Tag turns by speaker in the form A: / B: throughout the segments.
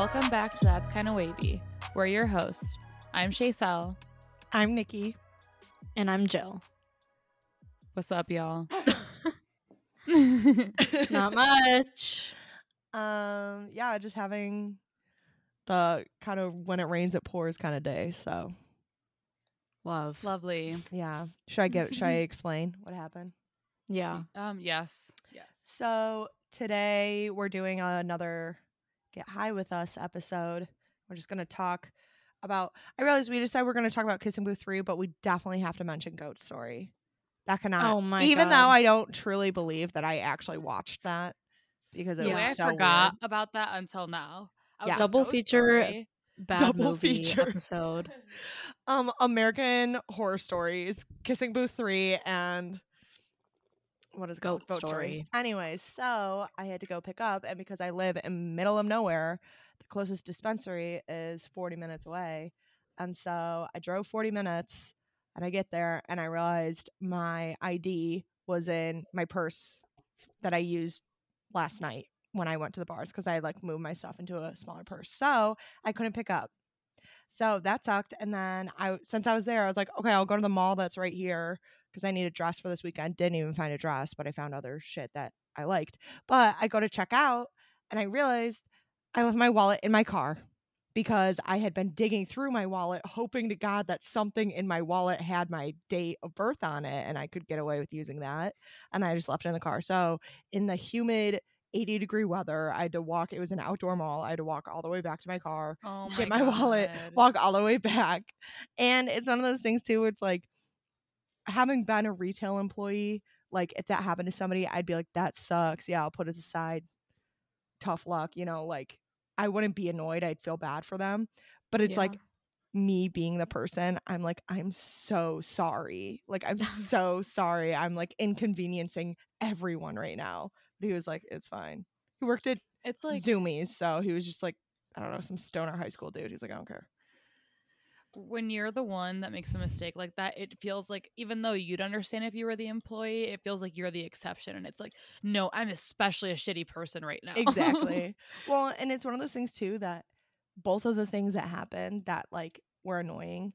A: Welcome back to That's Kinda Wavy. We're your hosts. I'm Shaysel.
B: I'm Nikki.
C: And I'm Jill.
A: What's up, y'all?
C: Not much.
B: Um, yeah, just having the kind of when it rains it pours kind of day. So
C: Love.
A: Lovely.
B: yeah, should I get? should I explain what happened?
C: Yeah.
A: Um, yes. Yes.
B: So today we're doing another Get High with Us episode. We're just gonna talk about. I realized we decided we're gonna talk about Kissing Booth three, but we definitely have to mention Goat Story. That cannot.
C: Oh my
B: Even
C: God.
B: though I don't truly believe that I actually watched that because it
A: The
B: was
A: way I
B: so
A: forgot
B: weird.
A: about that until now. I was
B: Yeah.
A: like,
C: Double
A: Goat
C: feature
A: Story?
C: Bad
B: Double
C: movie
B: feature.
C: episode.
B: um American Horror Stories, Kissing Booth 3 and what is it called?
C: Goat Story.
B: Anyways, so I had to go pick up and because I live in middle of nowhere, the closest dispensary is 40 minutes away. And so I drove 40 minutes and I get there and I realized my ID was in my purse that I used last night when I went to the bars because I like moved my stuff into a smaller purse. So I couldn't pick up. So that sucked. And then I, since I was there, I was like, okay, I'll go to the mall that's right here because I need a dress for this weekend. Didn't even find a dress, but I found other shit that I liked. But I go to check out and I realized I left my wallet in my car because I had been digging through my wallet, hoping to God that something in my wallet had my date of birth on it and I could get away with using that. And I just left it in the car. So in the humid 80 degree weather, I had to walk. It was an outdoor mall. I had to walk all the way back to my car
A: Oh my
B: get my wallet, walk all the way back. And it's one of those things too, where it's like having been a retail employee, like if that happened to somebody, I'd be like, that sucks. Yeah, I'll put it aside. Tough luck, you know, like I wouldn't be annoyed. I'd feel bad for them. But it's like me being the person, I'm like, I'm so sorry. Like, I'm so sorry. I'm like inconveniencing everyone right now. But he was like, it's fine. He worked at
A: It's like
B: Zumiez, so he was just like, I don't know, some stoner high school dude. He's like, I don't care.
A: When you're the one that makes a mistake like that, it feels like even though you'd understand if you were the employee, it feels like you're the exception. And it's like, no, I'm especially a shitty person right now.
B: Exactly. well, and it's one of those things too that both of the things that happened that like were annoying,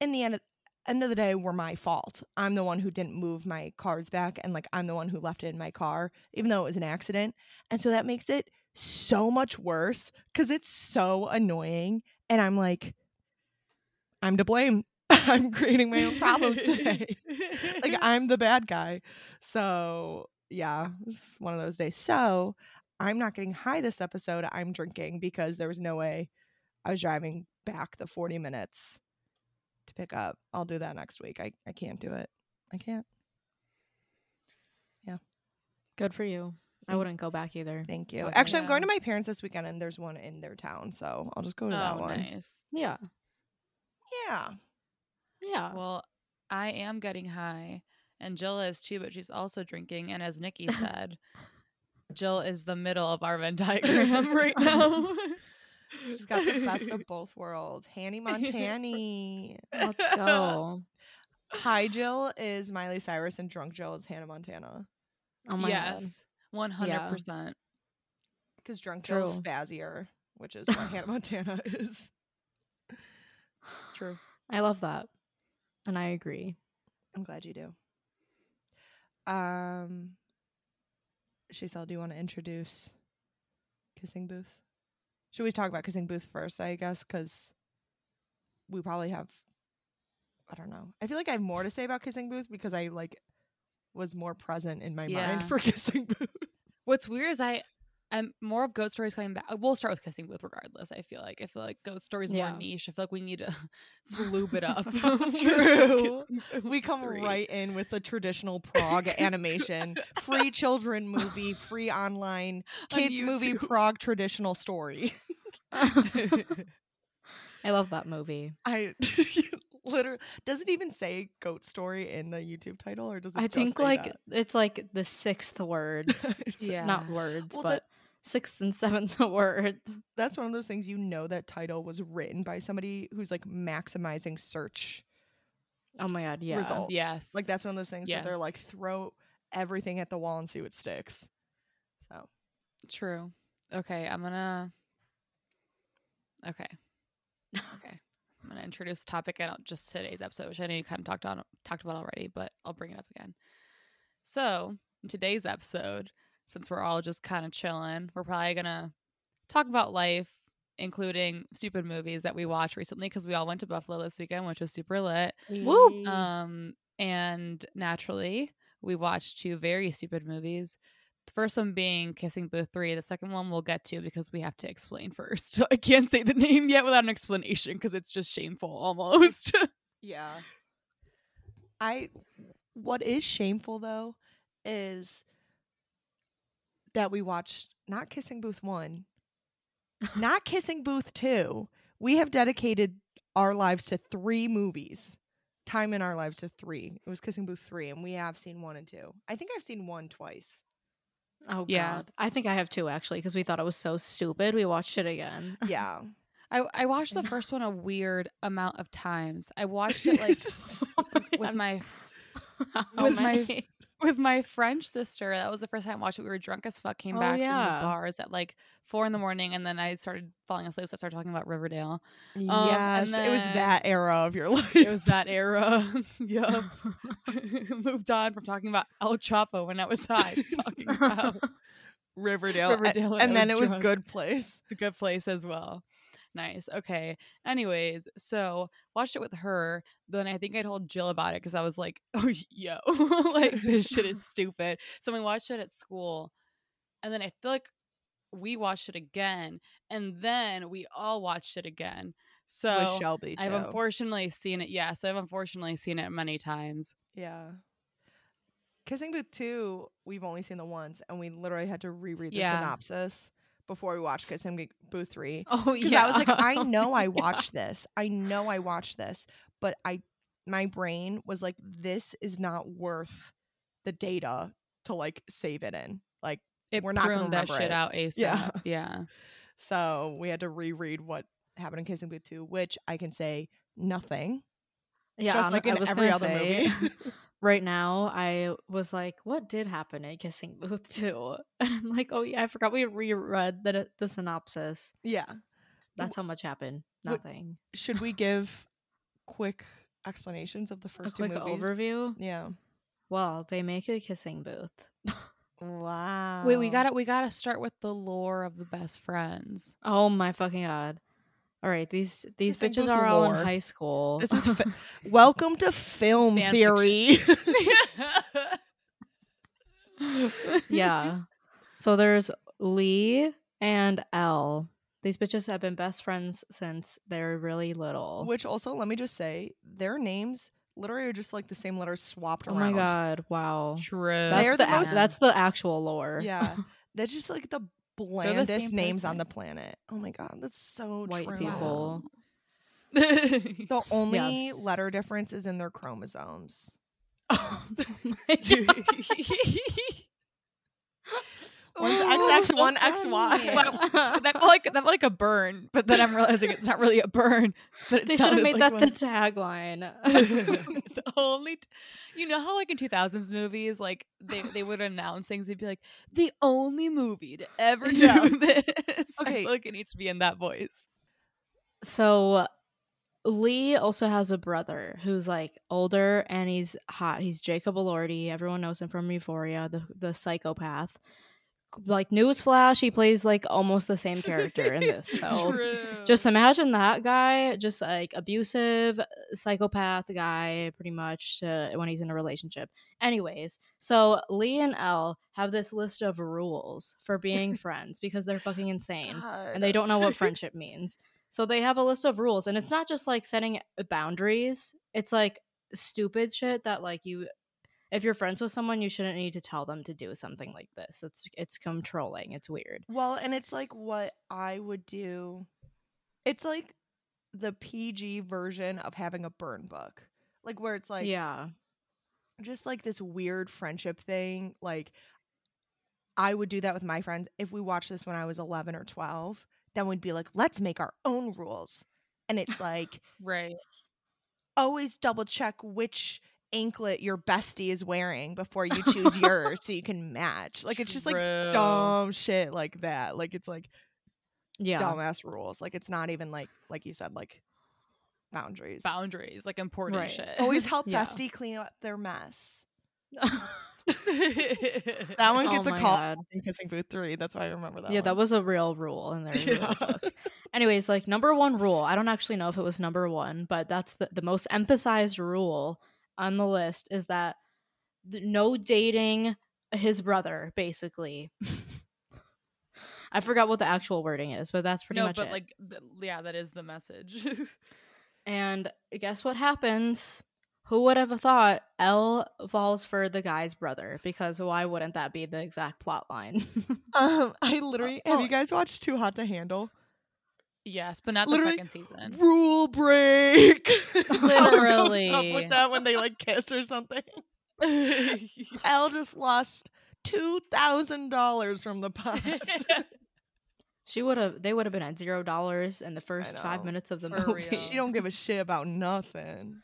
B: in the end end of the day were my fault. I'm the one who didn't move my cars back and like I'm the one who left it in my car, even though it was an accident. And so that makes it so much worse because it's so annoying. And I'm like, I'm to blame. I'm creating my own problems today. like I'm the bad guy. So yeah, this is one of those days. So I'm not getting high this episode. I'm drinking because there was no way I was driving back the 40 minutes to pick up. I'll do that next week. I, I can't do it. I can't. Yeah.
C: Good for you. I
B: mm.
C: wouldn't go back either.
B: Thank you.
C: Okay.
B: Actually, I'm going to my parents this weekend and there's one in their town. So I'll just go to that
A: oh,
B: one.
A: nice.
C: Yeah.
B: Yeah.
C: Yeah.
A: Well, I am getting high, and Jill is too, but she's also drinking. And as Nikki said, Jill is the middle of our Venn diagram right now.
B: She's got the best of both worlds. Hanny Montani.
C: Let's go.
B: High Jill is Miley Cyrus and drunk Jill is Hannah Montana.
C: Oh my
A: yes, one hundred percent.
B: Because drunk Jill
C: True.
B: spazzier, which is what Hannah Montana is.
A: True.
C: I love that. And I agree.
B: I'm glad you do. Um, Shaysel, do you want to introduce Kissing Booth? Should we talk about Kissing Booth first, I guess? Because we probably have, I don't know. I feel like I have more to say about Kissing Booth because I, like, was more present in my
A: Yeah.
B: mind for Kissing Booth.
A: What's weird is I am more of ghost stories coming back. We'll start with kissing booth regardless. I feel like I feel like ghost stories
C: Yeah.
A: more niche. I feel like we need to lube it up.
B: True. We come
A: 3.
B: right in with a traditional Prague animation, free children movie, free online
A: On
B: kids movie
A: YouTube.
B: Prague traditional story.
C: I love that movie.
B: I literally does it even say goat story in the YouTube title or does it
C: I think like
B: that?
C: it's like the sixth words.
A: Yeah.
C: Not words,
B: Well,
C: but sixth and seventh words.
B: that's one of those things you know that title was written by somebody who's like maximizing search
C: Oh my god, yeah.
B: results.
A: Yes.
B: Like that's one of those things where they're like throw everything at the wall and see what sticks. So
A: True. Okay, I'm gonna Okay. Okay. I'm gonna introduce a topic in just today's episode, which I know you kind of talked on talked about already, but I'll bring it up again. So in today's episode, since we're all just kind of chilling, we're probably gonna talk about life, including stupid movies that we watched recently because we all went to Buffalo this weekend, which was super lit.
C: Woo!
A: Um, and naturally, we watched two very stupid movies. The first one being Kissing Booth 3. The second one we'll get to because we have to explain first. I can't say the name yet without an explanation because it's just shameful almost.
B: Yeah. I what is shameful though is that we watched not Kissing Booth 1, not Kissing Booth 2. We have dedicated our lives to 3 movies. Time in our lives to 3. It was Kissing Booth 3 and we have seen 1 and 2. I think I've seen 1 twice.
C: Oh
A: Yeah.
C: god. I think I have two actually because we thought it was so stupid. We watched it again.
B: Yeah.
A: I, I watched the first one a weird amount of times. I watched it like with my with my-
C: my
A: with my French sister. That was the first time I watched it. We were drunk as fuck, came
C: Oh,
A: back from the bars at like four in the morning, and then I started falling asleep. So I started talking about Riverdale.
B: Um, yes,
A: and
B: it was that era of your life.
A: It was that era. yup. Moved on from talking about El Chapo when I was high to talking about
B: Riverdale, eh,
A: Riverdale when
B: and then
A: was
B: it was
A: drunk.
B: Good Place.
A: the good place as well. Nice. Okay. Anyways, so watched it with her. Then I think I told Jill about it because I was like, "Oh, yo, like this shit is stupid." So we watched it at school, and then I feel like we watched it again, and then we all watched it again.
B: with
A: So
B: Shelby.
A: I've unfortunately seen it. Yes, I've unfortunately seen it many times.
B: Yeah. Kissing Booth 2, we've only seen the once, and we literally had to reread the
A: Yeah.
B: synopsis before we watched Kissing Bo- Booth 3.
C: Oh
B: Because
C: yeah.
B: I was like, I know I
C: Yeah.
B: watched this. I know I watched this, but I my brain was like, this is not worth the data to like save it in. Like,
A: It
B: We're not gonna
A: that
B: remember
A: shit
B: it.
A: out ASAP.
B: Yeah.
A: yeah.
B: so we had to reread what happened in Kissing Booth 2, which I can say nothing.
C: yeah,
B: just like
C: I
B: in
C: was
B: every other
C: say,
B: movie.
C: right now, I was like, "What did happen at Kissing Booth 2? And I'm like, "Oh yeah, I forgot we reread the the synopsis.
B: yeah.
C: That's how much happened. Nothing.
B: Should we give quick explanations of the
C: A
B: first two
C: quick
B: movies?
C: overview.
B: Yeah.
C: Well, they make a kissing booth.
B: Wow.
A: Wait, we gotta we gotta start with the lore of the best friends.
C: Oh my fucking god! All right, these these
B: Kissing
C: bitches are all
B: lore.
C: in high school.
B: This is fa- welcome to film
A: fan
B: theory.
C: yeah. So there's Lee and Elle. These bitches have been best friends since they're really little.
B: Which also, let me just say, their names literally are just like the same letters swapped
C: oh
B: around.
C: my god! Wow.
A: True.
C: That's the,
B: the most-
C: that's the actual lore.
B: Yeah. That's just like the
A: same
B: blandest names on the planet. Oh my god, that's so
C: White
B: true.
C: people.
B: The only letter difference is in their chromosomes.
C: Oh my god.
B: One's
C: Oh,
B: XX, one XY.
A: Wow. that like that like a burn, but then I'm realizing it's not really a burn. But it
C: They should have made
A: like
C: that the tagline.
A: the only, t- you know how like in 2000s movies, like they they would announce things. They'd be like, the only movie to ever do
B: Yeah.
A: this. I
B: Okay.
A: feel like it needs to be in that voice.
C: so Lee also has a brother who's like older and he's hot. He's Jacob Elordi. Everyone knows him from Euphoria, the the psychopath. Like newsflash, he plays like almost the same character in this. So
A: True.
C: just imagine that guy, just like abusive psychopath guy, pretty much uh, when he's in a relationship. Anyways, so Lee and Elle have this list of rules for being friends because they're fucking insane and they don't know what friendship means. So they have a list of rules, and it's not just like setting boundaries. It's like stupid shit that like you, if you're friends with someone, you shouldn't need to tell them to do something like this. It's it's controlling. It's weird.
B: Well, and it's like what I would do. It's like the PG version of having a burn book. Like where it's like
C: yeah.
B: just like this weird friendship thing. Like I would do that with my friends. If we watched this when I was 11 or 12, then we'd be like, let's make our own rules. And it's like,
A: right.
B: always double check which anklet your bestie is wearing before you choose yours so you can match. Like it's just like
A: True.
B: dumb shit like that. Like it's like
C: Yeah.
B: dumbass rules. Like it's not even like like you said like boundaries.
A: Boundaries, like important
C: Right.
A: shit.
B: Always help
C: Yeah.
B: bestie clean up their mess.
A: that
B: one one
C: Oh
B: gets a call
C: God.
B: in Kissing Booth 3. That's why I remember that
C: yeah, that was a real rule in their
B: Yeah.
C: rule book. Anyways, like number one rule, I don't actually know if it was number one, but that's the, the most emphasized rule on the list is that th- no dating his brother, basically. I forgot what the actual wording is, but that's pretty
A: no,
C: much
A: but
C: it.
A: like, th- yeah, that is the message.
C: and guess what happens? Who would have thought Elle falls for the guy's brother? Because why wouldn't that be the exact plot line?
B: Um, I literally have
A: oh.
B: you guys watched Too Hot to Handle?
A: Yes, but not
B: Literally,
A: the second season.
B: Rule break. How it goes up
A: Literally.
B: with that when they like kiss or something. Elle just lost two thousand dollars from the pot.
C: she would have. They would have been at zero dollars in the first five minutes of the
A: For
C: movie.
A: real.
B: she don't give a shit about nothing.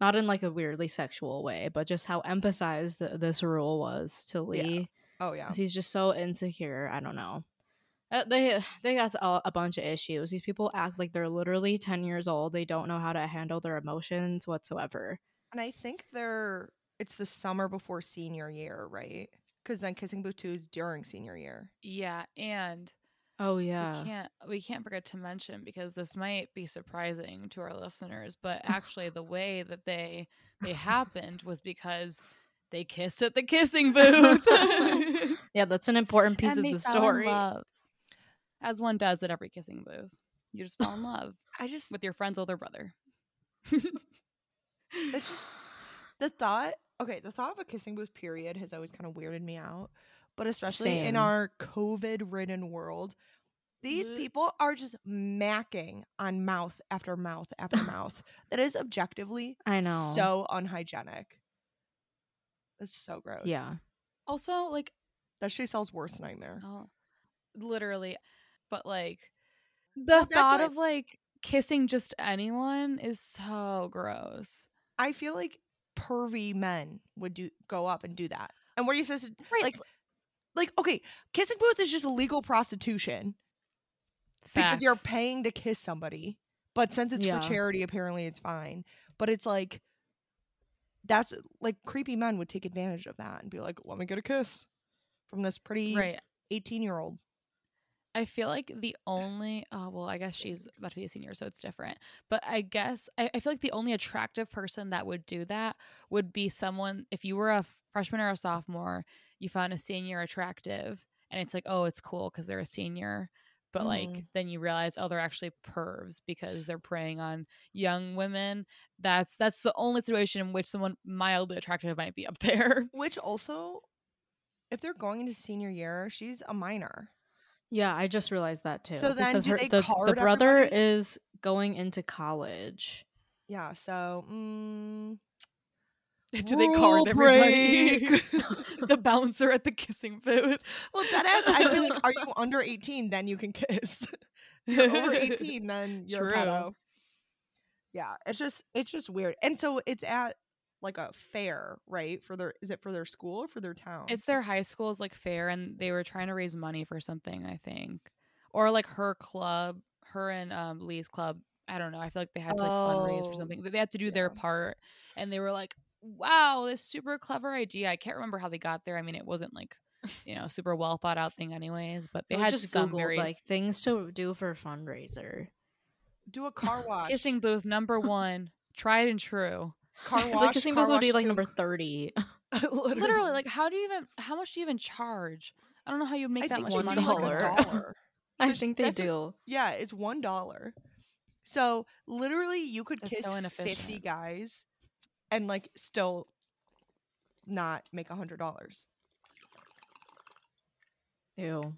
C: Not in like a weirdly sexual way, but just how emphasized th- this rule was to
B: Yeah.
C: Lee.
B: Oh yeah,
C: He's just so insecure. I don't know. Uh, they they got a, a bunch of issues. These people act like they're literally ten years old. They don't know how to handle their emotions whatsoever.
B: And I think they're it's the summer before senior year, right? Because then Kissing Booth 2 is during senior year.
A: yeah, and
C: Oh yeah,
A: we
C: yeah.
A: can't we can't forget to mention because this might be surprising to our listeners, but actually the way that they they happened was because they kissed at the kissing booth.
C: Yeah, that's an important piece
A: And
C: of
A: they
C: the
A: fell in
C: story.
A: As one does at every kissing booth. You just fall in love
B: I just
A: with your friend's older brother.
B: it's just the thought okay, the thought of a kissing booth period has always kind of weirded me out. But especially in our COVID ridden world, these people are just macking on mouth after mouth after mouth. That is objectively
C: I know.
B: so unhygienic. It's so gross.
C: yeah.
A: Also, like
B: That's Shaysel's worst nightmare.
A: Oh, literally. But like the
B: Well,
A: thought of like kissing just anyone is so gross.
B: I feel like pervy men would do go up and do that. And what are you supposed to
A: Right.
B: like like okay, kissing booth is just illegal prostitution because you're paying to kiss somebody. But since it's
C: Yeah.
B: for charity, apparently it's fine. But it's like that's like creepy men would take advantage of that and be like, "Let me get a kiss from this pretty
A: right.
B: 18-year-old."
A: I feel like the only oh well, I guess she's about to be a senior, so it's different. But I guess I, I feel like the only attractive person that would do that would be someone if you were a freshman or a sophomore, you found a senior attractive, and it's like, oh, it's cool because they're a senior. But like
B: Mhm.
A: then you realize, oh, they're actually pervs because they're preying on young women. That's that's the only situation in which someone mildly attractive might be up there.
B: Which also if they're going into senior year, she's a minor.
C: Yeah, I just realized that too.
B: So then
C: because
B: do
C: her,
B: they
C: the, the brother
B: everybody?
C: is going into college.
B: Yeah, so mm,
A: Do they
B: Rule
A: card everybody? the bouncer at the kissing booth.
B: Well, that ass, I'd be like, are you under 18? Then you can kiss. You're over 18, then you're
A: True.
B: a pedo. Yeah, it's just it's just weird. And so it's at like a fair, right? For their is it for their school or for their town?
A: It's their high school's like fair, and they were trying to raise money for something, I think, or like her club, her and um, Lee's club. I don't know. I feel like they had to like fundraise for
B: Oh,
A: something. They had to do their part, and they were like, "Wow, this super clever idea." I can't remember how they got there. I mean, it wasn't like you know super well thought out thing, anyways. But they
C: I
A: had
C: just
A: some
C: googled
A: very
C: like things to do for a fundraiser.
B: do a car wash.
A: kissing booth number one, tried and true.
B: Car wash.
C: like kissing
B: car
C: booth would be like number thirty.
B: literally.
A: Literally, like, how do you even? How much do you even charge? I don't know how you make
B: I
A: that much money.
B: like
C: dollar.
B: dollar.
C: I think they
B: that's a-
C: do.
B: Yeah, it's one dollar. So literally, you could
A: That's
B: kiss
A: so
B: fifty guys, and like still not make a hundred dollars.
C: Ew.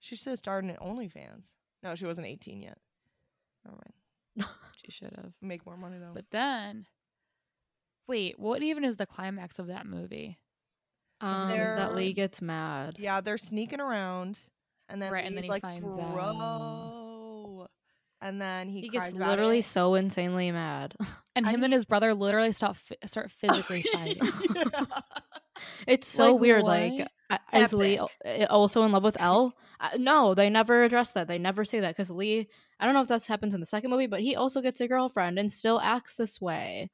B: She should have started an OnlyFans. No, she wasn't eighteen yet. Never mind.
A: She should have.
B: Make more money though.
A: But then, wait, what even is the climax of that movie?
C: Um, that Lee gets mad.
B: yeah, they're sneaking around, and then
A: Right, and
B: Lee's
A: then he
B: like,
A: finds out.
B: And then he,
C: He
B: cries
C: gets
B: about
C: literally
B: it.
C: so insanely mad.
A: And
B: I
A: him
B: mean-
A: and his brother literally stop fi- start physically fighting.
B: Yeah.
C: It's so
A: Like,
C: weird. Like,
A: what?
C: I- is Lee
B: Epic.
C: al- uh, also in love with Elle? Uh, no, they never address that. They never say that because Lee. I don't know if that happens in the second movie, but he also gets a girlfriend and still acts this way.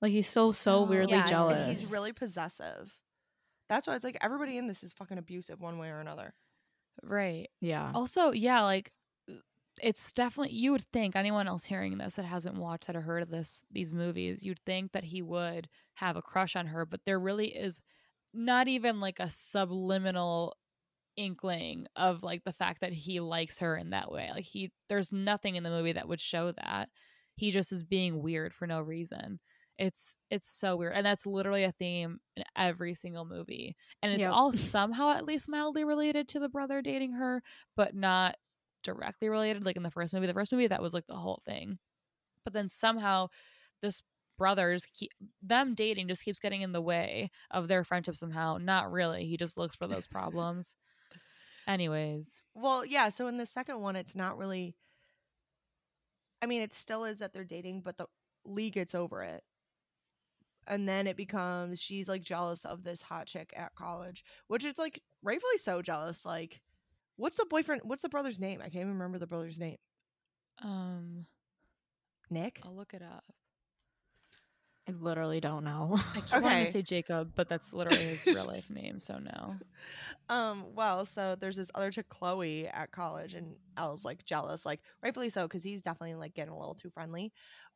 C: Like he's so so, weirdly
B: yeah,
C: jealous.
B: He's really possessive. That's why it's like everybody in this is fucking abusive one way or another.
A: Right.
C: yeah.
A: Also, yeah, like uh, it's definitely you would think anyone else hearing this that hasn't watched that or heard of this these movies, you'd think that he would have a crush on her, but there really is not even like a subliminal inkling of like the fact that he likes her in that way. Like he there's nothing in the movie that would show that. He just is being weird for no reason. It's it's so weird. And that's literally a theme in every single movie. And it's
C: Yep.
A: all somehow at least mildly related to the brother dating her, but not directly related like in the first movie. The first movie that was like the whole thing. But then somehow this brothers keep them dating just keeps getting in the way of their friendship somehow. Not really. He just looks for those problems. Anyways,
B: Well, yeah. So in the second one, it's not really. I mean, it still is that they're dating, but the Lee gets over it, and then it becomes she's like jealous of this hot chick at college, which is like rightfully so jealous. Like, what's the boyfriend? What's the brother's name? I can't even remember the brother's name.
A: um
B: Nick.
A: I'll look it up.
C: I literally don't know.
A: I keep wanting to say Jacob, but that's literally his real life name, so no.
B: Um, well, so there's this other chick, Chloe, at college, and Elle's like jealous, like rightfully so, because he's definitely like getting a little too friendly.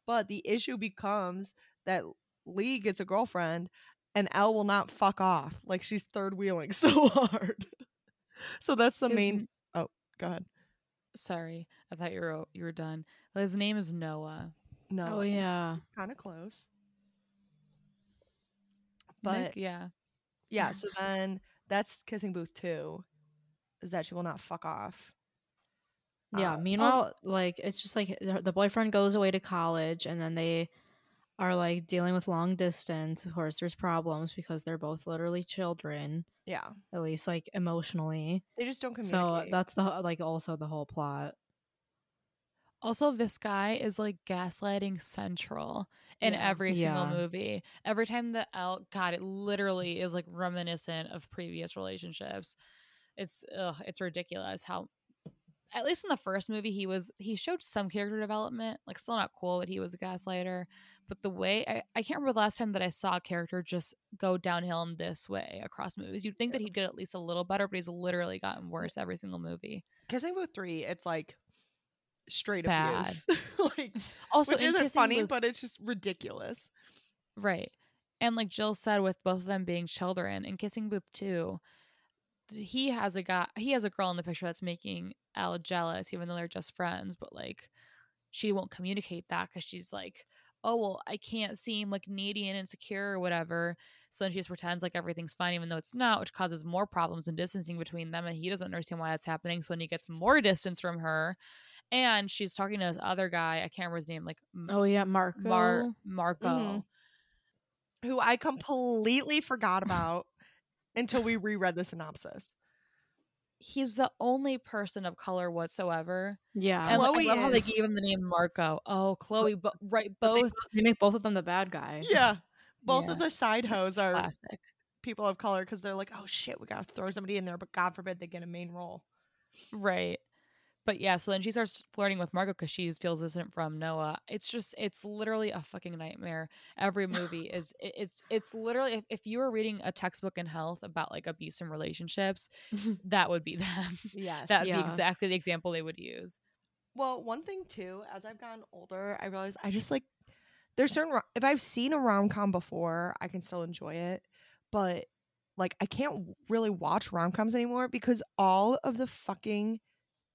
B: But the issue becomes that Lee gets a girlfriend, and Elle will not fuck off. Like she's third wheeling so hard. so that's the
A: His
B: main.
A: Oh,
B: Go ahead.
A: Sorry, I thought you were you were done. His name is Noah.
B: No.
C: oh yeah.
B: Kind of close. But
A: Nick, yeah,
B: yeah, so then that's kissing booth two, is that she will not fuck off.
C: Yeah.
B: Uh,
C: Meanwhile, like it's just like the the boyfriend goes away to college, and then they are like dealing with long distance. Of course, there's problems because they're both literally children,
B: yeah,
C: at least like emotionally.
B: they just don't communicate.
C: So that's the like also the whole plot.
A: Also, this guy is like gaslighting central in
B: Yeah.
A: every single
C: Yeah.
A: movie. Every time the elk, God, it literally is like reminiscent of previous relationships. It's ugh, it's ridiculous how. At least in the first movie, he was he showed some character development. Like, still not cool that he was a gaslighter, but the way I, I can't remember the last time that I saw a character just go downhill in this way across movies. You'd think that he'd get at least a little better, but he's literally gotten worse every single movie.
B: Kissing Booth three, it's like straight
A: Bad.
B: abuse, like
A: Also,
B: which isn't funny,
A: Booth-
B: but it's just ridiculous.
A: Right. And like Jill said, with both of them being children, in Kissing Booth 2, th- he has a guy, he has a girl in the picture that's making Elle jealous, even though they're just friends. But like, she won't communicate that because she's like, oh, well, I can't seem like needy and insecure or whatever. So then she just pretends like everything's fine, even though it's not, which causes more problems and distancing between them. And he doesn't understand why that's happening. So then he gets more distance from her. And she's talking to this other guy. I can't remember his name, like
C: Oh yeah, Marco.
A: Mar- Marco.
B: Mhm. Who I completely forgot about until we reread the synopsis.
A: He's the only person of color whatsoever.
C: yeah.
A: And like,
B: Chloe
A: I love how they gave him the name Marco. Oh, Chloe, but right,
C: But they,
A: both
C: they make both of them the bad guy.
B: Yeah, both
A: Yeah.
B: of the side hoes are
A: classic.
B: people of color because they're like, oh shit, we gotta throw somebody in there, but God forbid they get a main role.
A: Right. But yeah, so then she starts flirting with Marco because she feels distant from Noah. It's just, it's literally a fucking nightmare. Every movie is, it, it's, it's literally, if, if you were reading a textbook in health about like abuse and relationships, that would be them.
B: Yes.
A: That'd
C: Yeah.
A: be exactly the example they would use.
B: Well, one thing too, as I've gotten older, I realize I just like there's certain if I've seen a rom com before, I can still enjoy it, but like I can't really watch rom coms anymore because all of the fucking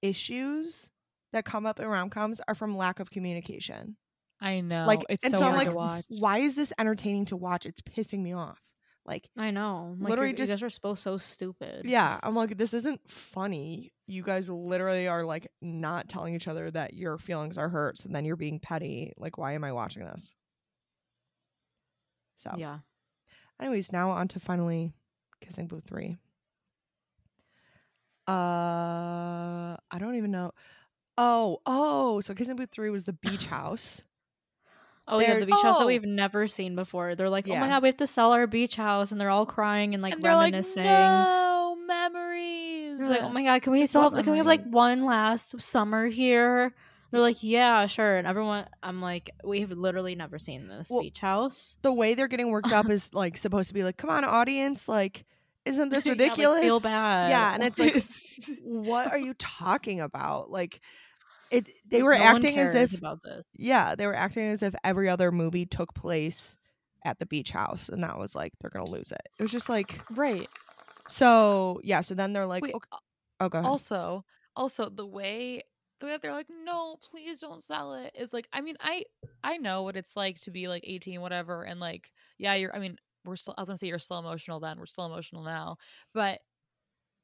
B: issues that come up in rom coms are from lack of communication.
A: I know.
B: like,
A: it's
B: and
A: so,
B: so, I'm
A: hard
B: like,
A: to watch.
B: why is this entertaining to watch? It's pissing me off. Like,
C: I know. Like,
B: Literally
C: you, you
B: just-
C: guys are both so stupid.
B: yeah, I'm like, this isn't funny. You guys literally are like not telling each other that your feelings are hurt, so then you're being petty. Like, why am I watching this? So,
C: Yeah.
B: anyways, now on to finally kissing booth three. Uh, I don't even know. Oh, oh, so kissing booth three was the beach house.
C: Oh yeah,
B: They're-
C: the beach house that
A: Oh!
C: we've never seen before. They're like, oh my god, we have to sell our beach house, and they're all crying and like
A: and they're like,
C: reminiscing.
A: no memories.
C: It's like, oh my god, can we still have, can we have like one last summer here? They're like, yeah, sure. And everyone, I'm like, we have literally never seen this
B: Well,
C: beach house.
B: The way they're getting worked up is like supposed to be like, come on, audience, like, isn't this
C: Yeah, like,
B: ridiculous?
C: feel bad.
B: Yeah, and it's like, what are you talking about? Like, it. They were
C: No
B: acting as if,
C: about this.
B: yeah, they were acting as if every other movie took place at the beach house, and that was like they're gonna lose it. It was just like,
A: right.
B: so yeah. So then they're like,
A: Wait,
B: okay, oh, go ahead.
A: also also the way the way that they're like no please don't sell it is like i mean i i know what it's like to be like 18 whatever and like yeah you're i mean we're still i was gonna say you're still emotional then we're still emotional now but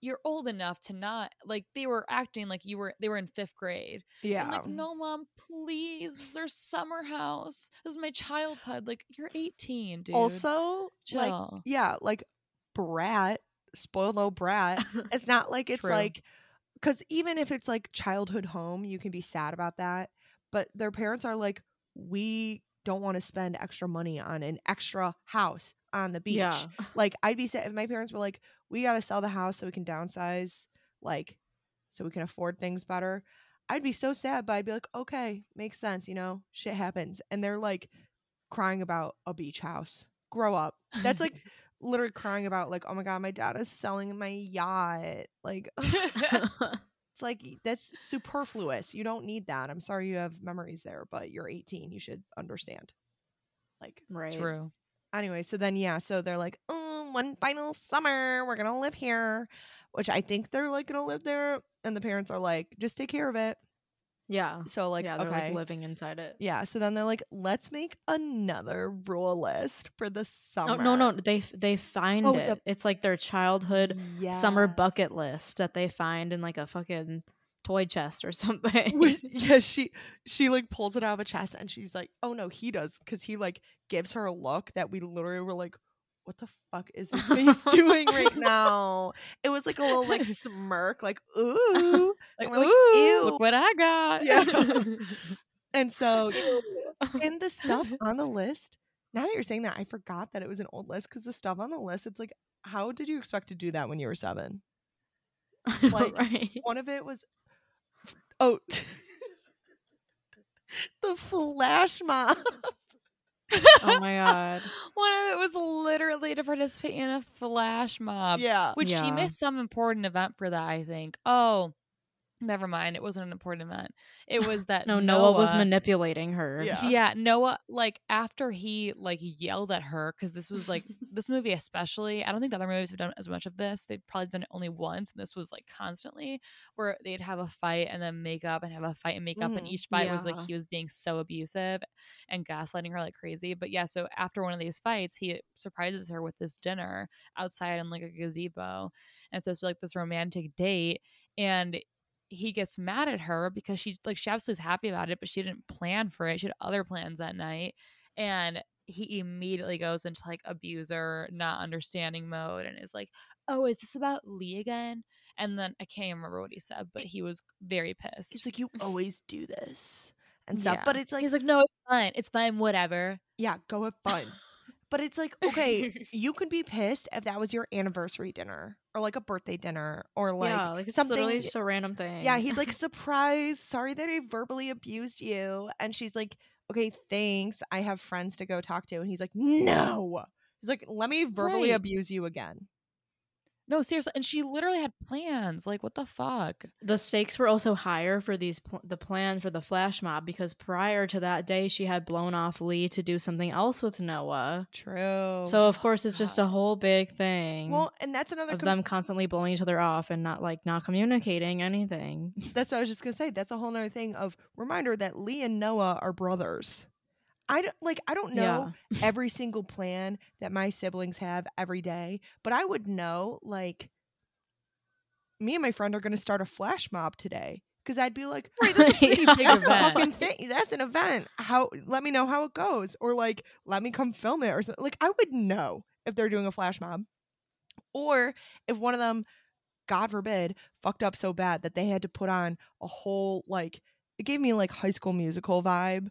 A: you're old enough to not like they were acting like you were they were in fifth grade
B: yeah,
A: I'm like no mom please this is our summer house this is my childhood like you're 18 dude
B: also like
A: chill
B: yeah, like brat, spoiled little brat. It's not like it's
A: True.
B: like because even if it's like childhood home, you can be sad about that. But their parents are like, we don't want to spend extra money on an extra house on the beach.
C: Yeah.
B: Like I'd be sad if my parents were like, we got to sell the house so we can downsize, like so we can afford things better. I'd be so sad, but I'd be like, okay, makes sense, you know, shit happens. And they're like crying about a beach house. Grow up. That's like literally crying about like, oh my god, my dad is selling my yacht. Like it's like that's superfluous. You don't need that. I'm sorry you have memories there, but you're 18. You should understand. Like
C: right.
A: true
B: anyway, so then yeah, so they're like, oh, one final summer, we're gonna live here, which I think they're like gonna live there, and the parents are like, just take care of it.
C: Yeah.
B: So like,
C: yeah, they're
B: okay,
C: like living inside it.
B: yeah. So then they're like, let's make another rule list for the summer.
C: Oh, no, no, they they find
B: Oh,
C: it.
B: it's
C: It's, like their childhood summer bucket list that they find in like a fucking toy chest or something.
B: Yeah, she she like pulls it out of a chest and she's like, "Oh no, he does," because he like gives her a look that we literally were like, "What the fuck is his face doing right now?" It was like a little like smirk, like "Ooh,"
A: like,
B: we're like, "Ew."
A: look what i got
B: Yeah. and so in the stuff on the list. Now that you're saying that, I forgot that it was an old list because the stuff on the list, it's like, how did you expect to do that when you were seven? like,
C: right.
B: One of it was, oh, the flash mob.
C: Oh my god.
A: One of it was literally to participate in a flash mob,
B: yeah.
A: which she missed some important event for that. I think. Oh, never mind. It wasn't an important event. It was that
C: No, Noah, was manipulating her.
B: Yeah.
A: Yeah, Noah, like after he like yelled at her because this was like this movie especially. I don't think the other movies have done as much of this. They've probably done it only once, and this was like constantly where they'd have a fight and then make up and have a fight and make up, and
B: Mhm.
A: each fight was like he was being so abusive and gaslighting her like crazy. But yeah, so after one of these fights, he surprises her with this dinner outside in like a gazebo, and so it's like this romantic date, and he gets mad at her because she like she absolutely is happy about it, but she didn't plan for it. She had other plans that night. And he immediately goes into like abuser, not understanding mode and is like, Oh, is this about Lee again? And then I can't even remember what he said, but he was very pissed.
B: He's like, you always do this and stuff.
A: Yeah.
B: But it's like,
A: He's like, No, it's fine. It's fine, whatever.
B: yeah, go have fun. But it's like, okay, you could be pissed if that was your anniversary dinner or like a birthday dinner or like,
C: yeah, like it's
B: something.
C: literally just a random thing.
B: yeah, he's like, surprise, sorry that I verbally abused you. And she's like, okay, thanks. I have friends to go talk to. And he's like, no. He's like, let me verbally
A: Right.
B: abuse you again.
A: No, seriously. And she literally had plans. Like, what the fuck?
C: the stakes were also higher for these pl- the plan for the flash mob because prior to that day she had blown off Lee to do something else with Noah.
B: True.
C: So of course it's just a whole big thing
B: well, and that's another
C: of
B: com-
C: them constantly blowing each other off and not like not communicating anything.
B: that's what I was just gonna say. That's a whole nother thing of reminder that Lee and Noah are brothers. I don't like I don't know every single plan that my siblings have every day, but I would know like me and my friend are gonna start a flash mob today. Cause I'd be like,
A: that's a
C: Yeah.
B: that's a fucking thing. That's an event. How let me know how it goes. Or like let me come film it or something. Like I would know if they're doing a flash mob. Or if one of them, God forbid, fucked up so bad that they had to put on a whole like it gave me like high school musical vibe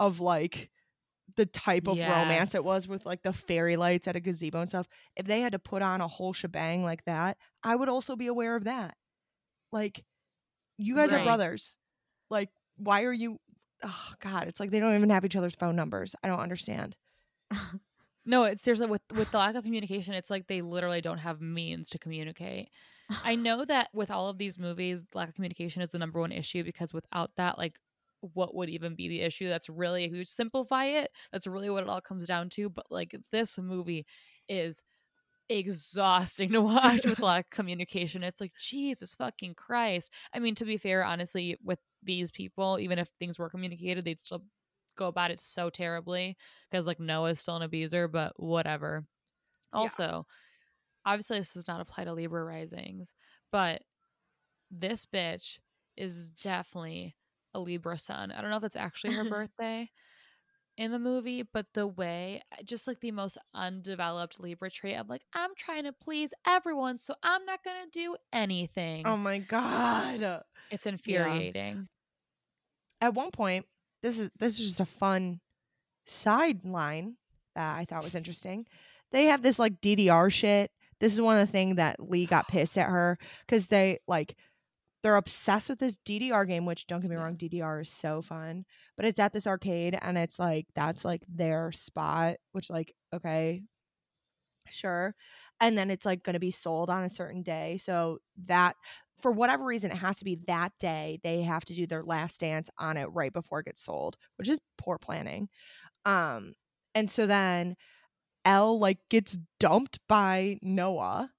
B: of like the type of romance it was with like the fairy lights at a gazebo and stuff. If they had to put on a whole shebang like that, I would also be aware of that. Like, you guys
A: Right.
B: are brothers. Like, why are you? Oh God, it's like they don't even have each other's phone numbers. I don't understand.
A: No, it's seriously with with the lack of communication, it's like they literally don't have means to communicate. I know that with all of these movies, lack of communication is the number one issue because without that, like, what would even be the issue? That's really if you simplify it, that's really what it all comes down to. But like this movie is exhausting to watch with lack of communication. It's like Jesus fucking Christ. I mean, to be fair, honestly, with these people, even if things were communicated, they'd still go about it so terribly because like Noah's still an abuser, but whatever.
B: Yeah.
A: Also, obviously this does not apply to Libra risings, but this bitch is definitely a Libra sun. I don't know if that's actually her birthday in the movie, but the way, just like the most undeveloped Libra trait of like, I'm trying to please everyone, so I'm not gonna do oh anything.
B: Oh my God.
A: it's infuriating.
B: At one point, this is this is just a fun sideline that I thought was interesting. They have this like DDR shit. This is one of the things that Lee got pissed at her because they like they're obsessed with this DDR game, which don't get me wrong, DDR is so fun. But it's at this arcade and it's like that's like their spot, which like, okay, sure. And then it's like gonna be sold on a certain day. So that for whatever reason, it has to be that day. They have to do their last dance on it right before it gets sold, which is poor planning. Um, and so then Elle like gets dumped by Noah.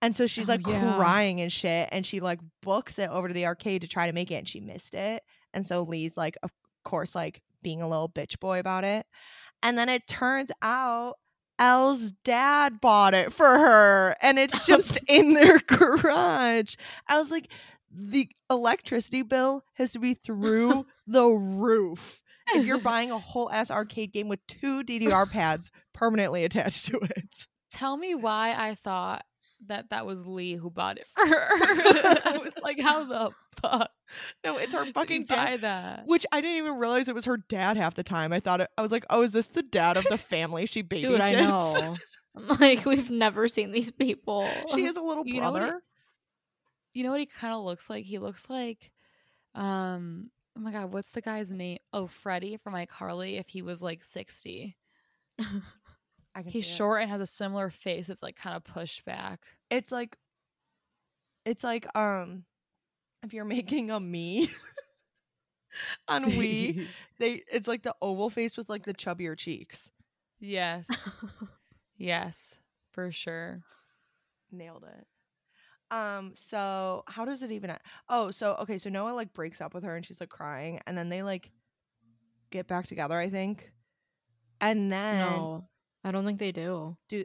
B: And so she's
A: Oh,
B: like
A: yeah.
B: crying and shit. And she like books it over to the arcade to try to make it and she missed it. And so Lee's like, of course, like being a little bitch boy about it. And then it turns out Elle's dad bought it for her and it's just in their garage. I was like, the electricity bill has to be through the roof if you're buying a whole ass arcade game with two DDR pads permanently attached to it.
A: Tell me why I thought that that was Lee who bought it for her. I was like, how the fuck?
B: No, it's her fucking dad.
A: that.
B: Which I didn't even realize it was her dad half the time. I thought it, I was like, oh, is this the dad of the family she babysits?
C: Dude, I know. I'm like, we've never seen these people.
B: she has a little
A: You know what
B: brother.
A: You know what he kind of looks like? He looks like, um, oh my god, what's the guy's name? Oh, Freddie from iCarly. If he was like sixty,
B: I can
A: he's short and has a similar face. It's like kind of pushed back.
B: It's like, it's like um, if you're making a Mii on Wii, they it's like the oval face with like the chubbier cheeks.
A: yes, yes, for sure.
B: Nailed it. Um, so how does it even? Oh, so okay, so Noah like breaks up with her and she's like crying, and then they like get back together, I think. And then
C: no, I don't think they do.
B: Do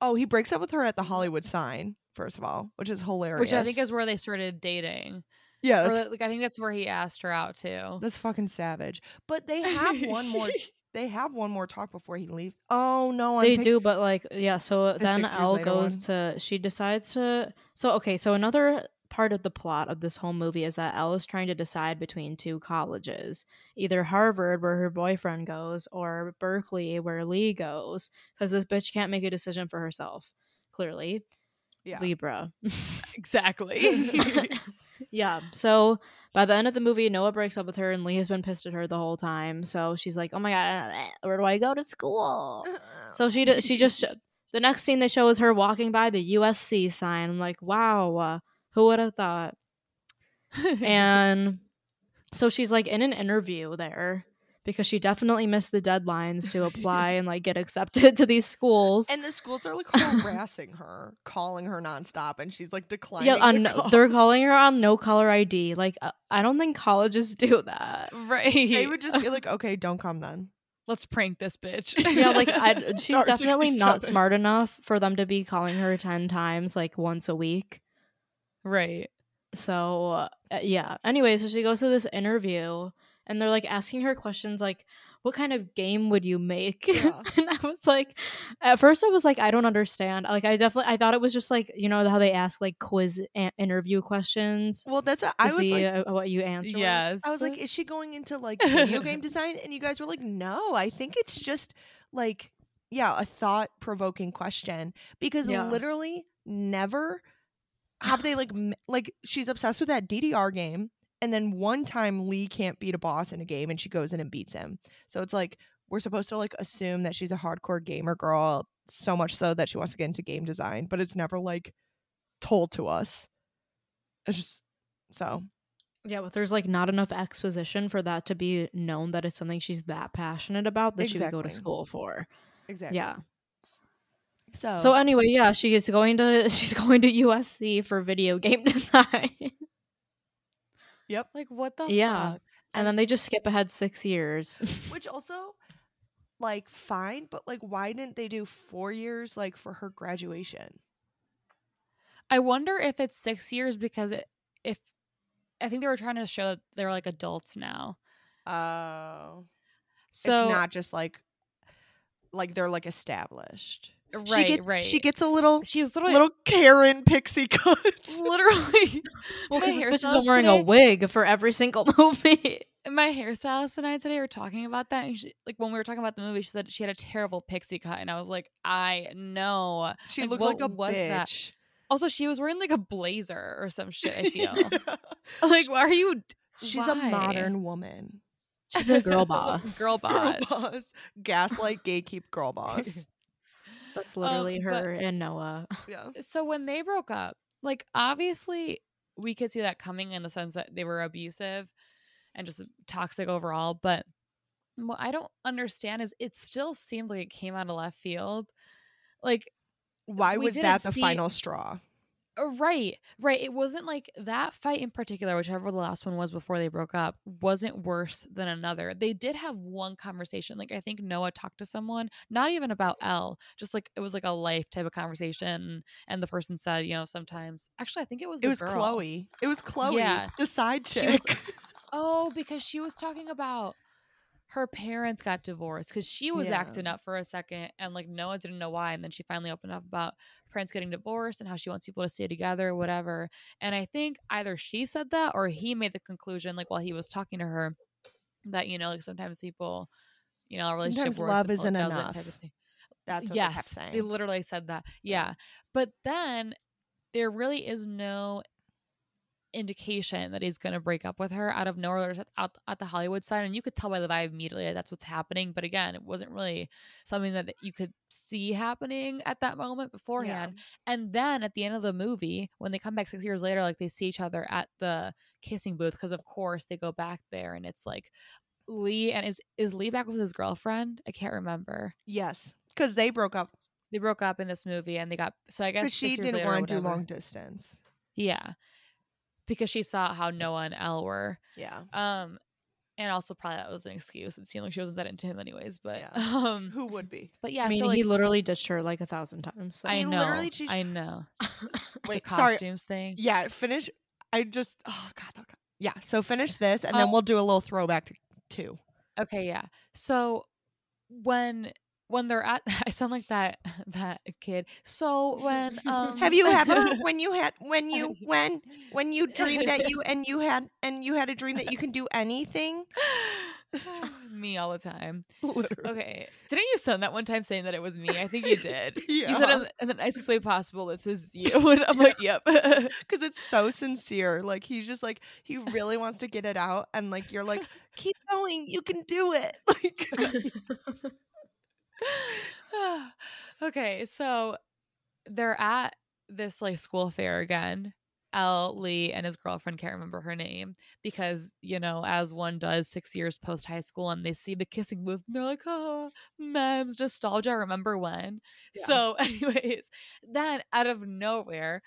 B: Oh, he breaks up with her at the Hollywood sign, first of all, which is hilarious.
A: Which I think is where they started dating.
B: yeah,
A: Or like I think that's where he asked her out too.
B: that's fucking savage. But they have one more. They have one more talk before he leaves. Oh no, I'm
C: they
B: pic-
C: do, but like, yeah. So then Elle goes to. She decides to. So okay. So another part of the plot of this whole movie is that Elle is trying to decide between two colleges, either Harvard, where her boyfriend goes, or Berkeley, where Lee goes, because this bitch can't make a decision for herself. Clearly,
B: Yeah.
C: Libra.
A: Exactly.
C: yeah. So by the end of the movie, Noah breaks up with her, and Lee has been pissed at her the whole time. So she's like, "Oh my god, where do I go to school?" So she she just the next scene they show is her walking by the USC sign. I'm like, wow, uh, who would have thought? And so she's like in an interview there because she definitely missed the deadlines to apply and like get accepted to these schools.
B: And the schools are like harassing her, calling her nonstop, and she's like declining.
C: yeah, on,
B: the calls.
C: they're calling her on no caller ID. Like uh, I don't think colleges do that.
A: right.
B: They would just be like, "Okay, don't come then."
A: Let's prank this bitch.
C: Yeah, like I, she's
B: Star
C: definitely not smart enough for them to be calling her ten times like once a week.
A: Right.
C: So uh, yeah. Anyway, so she goes to this interview and they're like asking her questions like what kind of game would you make?
B: Yeah.
C: and I was like at first I was like I don't understand. Like I definitely I thought it was just like, you know how they ask like quiz a- interview questions
B: Well, that's a,
C: to
B: I was
C: see
B: like,
C: uh, what you answer.
A: Yes.
B: I was like, is she going into like video game design? And you guys were like, no, I think it's just like, yeah, a thought provoking question because
C: Yeah.
B: literally never have they like like she's obsessed with that DDR game, and then one time Lee can't beat a boss in a game, and she goes in and beats him. So it's like we're supposed to like assume that she's a hardcore gamer girl, so much so that she wants to get into game design, but it's never like told to us. It's just so
C: Yeah, but there's like not enough exposition for that to be known that it's something she's that passionate about that she would go to school for.
B: exactly.
C: Yeah.
B: So
C: So anyway, yeah, she is going to she's going to USC for video game design.
B: yep.
A: Like what the
C: Yeah.
A: fuck?
C: and then they just skip ahead 6 years.
B: Which also like fine, but like why didn't they do four years like for her graduation?
A: I wonder if it's six years because it, if I think they were trying to show that they're like adults now.
B: Oh.
A: So
B: it's not just like like they're like established.
A: Right,
B: she gets
A: right.
B: she gets a little
A: she's literally
B: little Karen pixie cut.
A: literally
C: well,
A: my
C: because this bitch is
A: hairstylist
C: wearing a wig for every single movie.
A: my hairstylist and I today were talking about that. And she, like when we were talking about the movie, she said she had a terrible pixie cut, and I was like, I know.
B: She
A: Like,
B: looked
A: what
B: like a
A: was that?
B: bitch.
A: Also, she was wearing like a blazer or some shit. I feel like why are you?
B: She's a modern woman.
C: She's a girl boss.
A: Girl boss.
B: Girl boss. Gaslight, gatekeep, girl boss.
C: That's literally
A: Um, but-
C: her and Noah.
B: Yeah.
A: So when they broke up, like obviously we could see that coming in the sense that they were abusive and just toxic overall. But what I don't understand is it still seemed like it came out of left field. Like
B: Why was that the
A: see-
B: final straw?
A: Uh, Right, right. It wasn't like that fight in particular, whichever the last one was before they broke up, wasn't worse than another. They did have one conversation. Like I think Noah talked to someone, not even about Elle, just like it was like a life type of conversation. And the person said, you know, sometimes actually I think it was
B: It was
A: girl.
B: Chloe. It was Chloe,
A: Yeah.
B: the side chick.
A: was- Oh, because she was talking about her parents got divorced because she was
B: Yeah.
A: acting up for a second and like Noah didn't know why. And then she finally opened up about parents getting divorced and how she wants people to stay together, whatever. And I think either she said that or he made the conclusion, like while he was talking to her, that, you know, like sometimes people, you know, a relationship
B: Sometimes
A: works
B: love isn't enough.
A: type of thing.
B: That's what
A: yes,
B: they kept saying.
A: they literally said that. Yeah. But then there really is no indication that he's going to break up with her out of nowhere out at the Hollywood side and you could tell by the vibe immediately that that's what's happening but again it wasn't really something that you could see happening at that moment beforehand and then at the end of the movie when they come back 6 years later like they see each other at the kissing booth because of course they go back there and it's like Lee and is is Lee back with his girlfriend? I can't remember.
B: Yes, because they broke up.
A: They broke up in this movie and they got so I guess
B: she
A: six
B: didn't want to do long distance.
A: Yeah. Because she saw how Noah and Elle were.
B: Yeah.
A: Um and also probably that was an excuse. It seemed like she wasn't that into him anyways. But
B: Yeah.
A: um
B: Who would be?
A: but yeah,
C: I mean,
A: so like
C: he literally ditched her like a thousand times. So.
A: I
B: He
A: know.
B: literally just-
A: I know.
B: Wait,
A: the
B: sorry.
A: costumes thing.
B: Yeah, finish. I just. Oh God. oh, God. Yeah. So finish this, and then
A: Um,
B: we'll do a little throwback to two.
A: Okay, yeah. So when when they're at I sound like that that kid. So when um
B: Have you ever, when you had, when you, when, when you dreamed that you and you had, and you had a dream that you can do anything?
A: me all the time.
B: Literally.
A: Okay. Didn't you send that one time saying that it was me? I think you did.
B: Yeah.
A: You said in the, in the nicest way possible, this is you. And I'm like, yep.
B: because it's so sincere. Like he's just like he really wants to get it out, and like you're like, keep going, you can do it. Like
A: okay, so they're at this like school fair again. Elle Lee and his girlfriend can't remember her name because you know, as one does six years post high school, and they see the kissing booth, and they're like, "Oh, memes, nostalgia." Remember when?
B: Yeah.
A: So, anyways, then out of nowhere,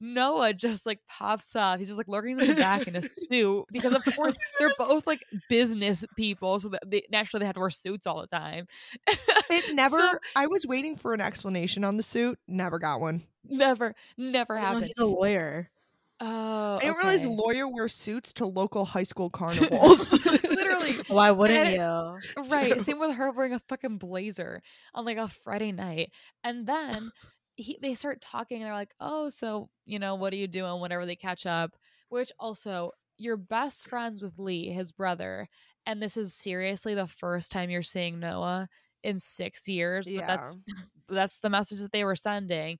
A: Noah just like pops up. He's just like lurking in the back in a suit because, of course, they're both like business people, so they naturally they have to wear suits all the time.
B: it never.
A: So-
B: I was waiting for an explanation on the suit, never got one.
A: never, never happened.
C: he's a lawyer.
A: Oh,
B: I didn't realize
A: okay.
B: lawyer wear suits to local high school carnivals.
A: Literally,
C: Why wouldn't
A: And-
C: you?
A: right.
B: True.
A: Same with her wearing a fucking blazer on like a Friday night, and then he they start talking. And they're like, "Oh, so you know, what are you doing?" Whenever they catch up, which also you're best friends with Lee, his brother, and this is seriously the first time you're seeing Noah in six years. But that's that's the message that they were sending.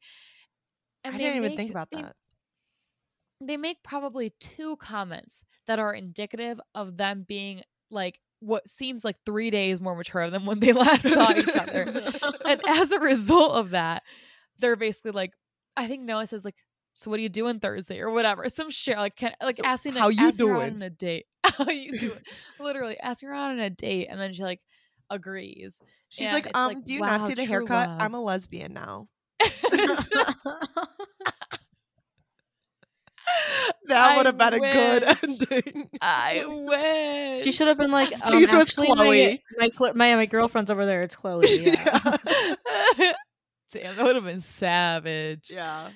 B: I didn't even think about
A: they-
B: that.
A: they make probably two comments that are indicative of them being like what seems like three days more mature than when they last saw each other. and as a result of that, they're basically like, I think Noah says like, "So what are you doing Thursday or whatever?" Some shit like can, like
B: So
A: asking like,
B: how you
A: asking her
B: doing?
A: on a date. how you doing? Literally asking her out on a date, and then she like agrees.
B: She's
A: And
B: like, um,
A: like,
B: do you
A: wow,
B: not see the haircut?
A: love.
B: I'm a lesbian now. That would have been a good ending.
A: I wish
C: She should have been like, um,
B: She's with
C: actually, my,
B: Chloe.
C: my, my my girlfriend's over there. It's Chloe. Yeah.
A: Damn, that would have been savage.
B: yeah.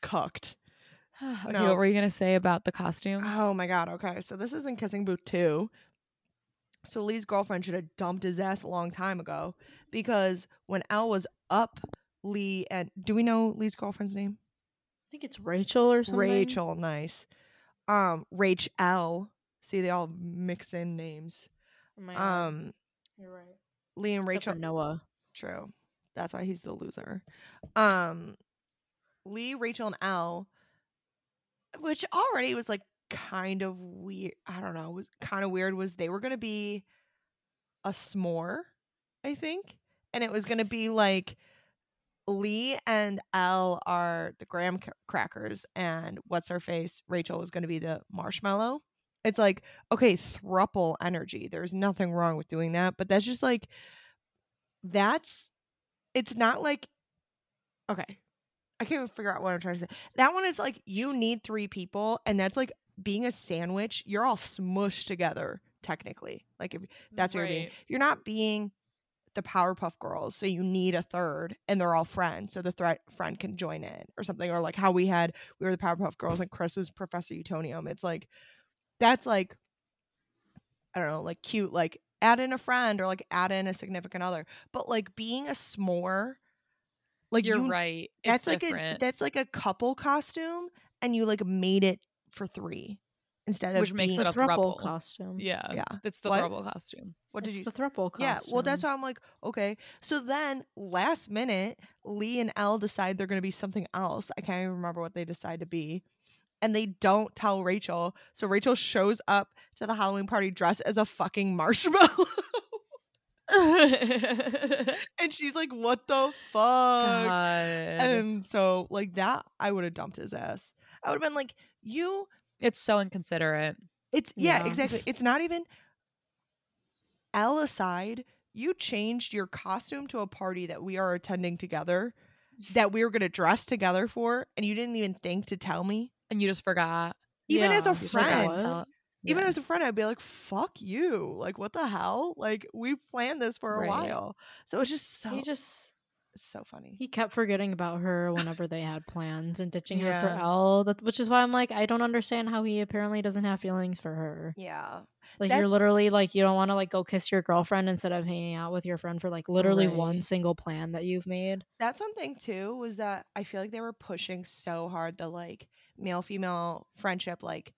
B: Cucked.
A: okay,
B: No.
A: what were you gonna say about the costumes?
B: Oh my god. Okay, so this is in Kissing Booth 2. So Lee's girlfriend should have dumped his ass a long time ago because when Elle was up, Lee and do we know Lee's girlfriend's name?
C: I think it's Rachel or something.
B: Rachel. Nice. Um, Rach L. See, they all mix in names.
C: Oh my God.
B: Um,
C: You're right.
B: Lee and
C: Except
B: Rachel.
C: Noah.
B: True. That's why he's the loser. Um Lee, Rachel, and Elle, which already was like kind of weird. I don't know, was kind of weird was they were gonna be a s'more, I think. And it was gonna be like Lee and Elle are the graham crackers, and what's her face? Rachel was gonna be the marshmallow. It's like, okay, thruple energy. There's nothing wrong with doing that, but that's just like that's it's not like okay. I can't even figure out what i'm trying to say. That one is like you need three people and that's like being a sandwich you're all smushed together technically. Like if mm, that's what you're being you're not being the powerpuff girls so you need a third and they're all friends so the threat friend can join in or something or like how we had we were the powerpuff girls and chris was professor utonium. It's like that's like i don't know like cute like add in a friend or like add in a significant other but like being a s'more like
A: You're
B: you,
A: right.
B: that's
A: it's
B: like a that's like a couple costume and you like made it for three instead of
A: Which makes
B: being-
A: it a
C: thruple
A: throuple.
C: costume.
A: yeah,
B: Yeah.
A: It's the
B: What?
A: throuple costume.
B: what did
C: It's
B: you
C: the thruple costume.
B: yeah well that's why i'm like okay so then last minute lee and elle decide they're going to be something else i can't even remember what they decide to be and they don't tell rachel so rachel shows up to the halloween party dressed as a fucking marshmallow and she's like what the fuck
A: God.
B: and so like that i would have dumped his ass i would have been like you
A: it's so inconsiderate.
B: it's yeah,
C: Yeah.
B: exactly it's not even Elle aside you changed your costume to a party that we are attending together that we were going to dress together for and you didn't even think to tell me
A: And you just forgot.
B: even as a
C: Yeah, just forgot
B: friend even
A: yeah.
B: as a friend i'd be like fuck you like what the hell like we planned this for a
A: Right.
B: while so it's just so
C: he just
B: it's so funny
C: he kept forgetting about her whenever they had plans and ditching her for Elle, That, which is why I'm like, I don't understand how he apparently doesn't have feelings for her.
B: yeah
C: Like you're literally like you don't want to like go kiss your girlfriend instead of hanging out with your friend for like literally one single plan that you've made.
B: that's one thing too was that I feel like they were pushing so hard the like male female friendship, like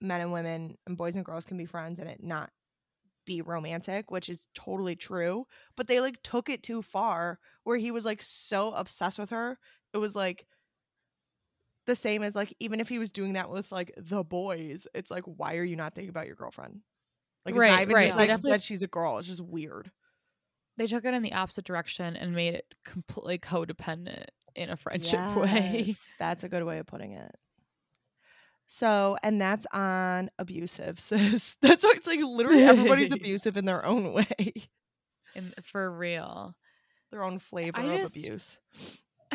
B: men and women and boys and girls can be friends and it not be romantic, which is totally true. But they like took it too far where he was like so obsessed with her. It was like the same as like even if he was doing that with like the boys, it's like why are you not thinking about your girlfriend? Like it's
A: Right,
B: not even
A: right.
B: just like
A: definitely-
B: that she's a girl. It's just weird.
A: They took it in the opposite direction and made it completely codependent in a friendship way.
B: That's a good way of putting it. So, and that's on abusive, sis. That's why it's like literally everybody's abusive in their own way,
A: And for real.
B: their own flavor
A: I
B: of
A: just-
B: abuse.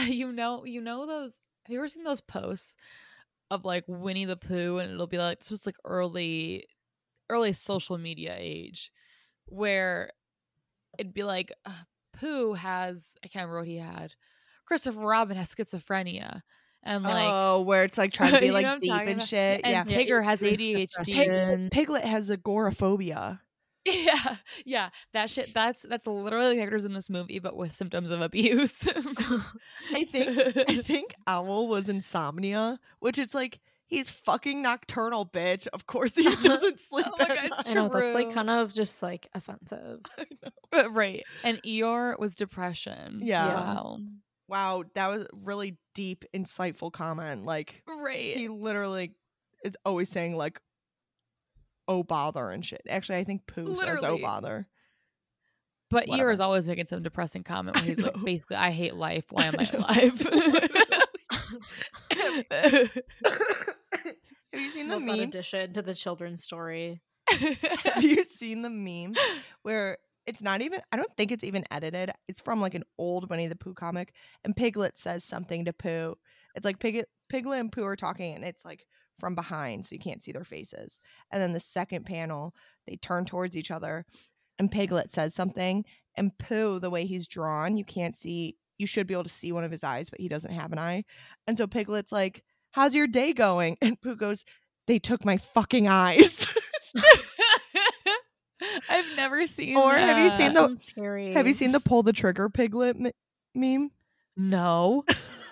A: you know you know those have you ever seen those posts of like winnie the pooh and it'll be like so it's like early early social media age where it'd be like uh, pooh has i can't remember what he had christopher robin has schizophrenia and like
B: oh, where it's like trying to be
A: You know
B: like deep
A: talking
B: and
A: about?
B: shit.
A: and
B: yeah.
A: tigger has
C: There's
A: adhd
C: depression.
B: Piglet has agoraphobia.
A: yeah yeah that shit that's that's literally characters in this movie but with symptoms of abuse
B: I think I think Owl was insomnia, which it's like he's fucking nocturnal, bitch. Of course he doesn't sleep.
A: Oh my
B: at
A: God,
C: I know that's like kind of just like offensive.
B: I know.
A: But right. And Eeyore was depression.
B: Yeah.
A: Wow.
B: Wow, that was really deep, insightful comment. Like
A: Right.
B: he literally is always saying like oh bother and shit. Actually, I think Pooh says oh bother.
A: But
B: Whatever.
A: Eeyore is always making some depressing comment where he's like, basically, I hate life. Why am I alive?
B: Have you seen the
C: Love
B: meme?
C: addition to the children's story.
B: Have you seen the meme where it's not even I don't think it's even edited. It's from like an old Winnie the Pooh comic and Piglet says something to Pooh. It's like Piglet Piglet and Pooh are talking and it's like from behind so you can't see their faces. And then the second panel, they turn towards each other and Piglet says something and Pooh the way he's drawn, you can't see you should be able to see one of his eyes, but he doesn't have an eye. And so Piglet's like, "How's your day going?" And Pooh goes, "They took my fucking eyes."
A: I've never seen.
B: Or have you seen
A: that.
B: the-
C: Sounds scary.
B: Have you seen the pull the trigger piglet m- meme?
A: No.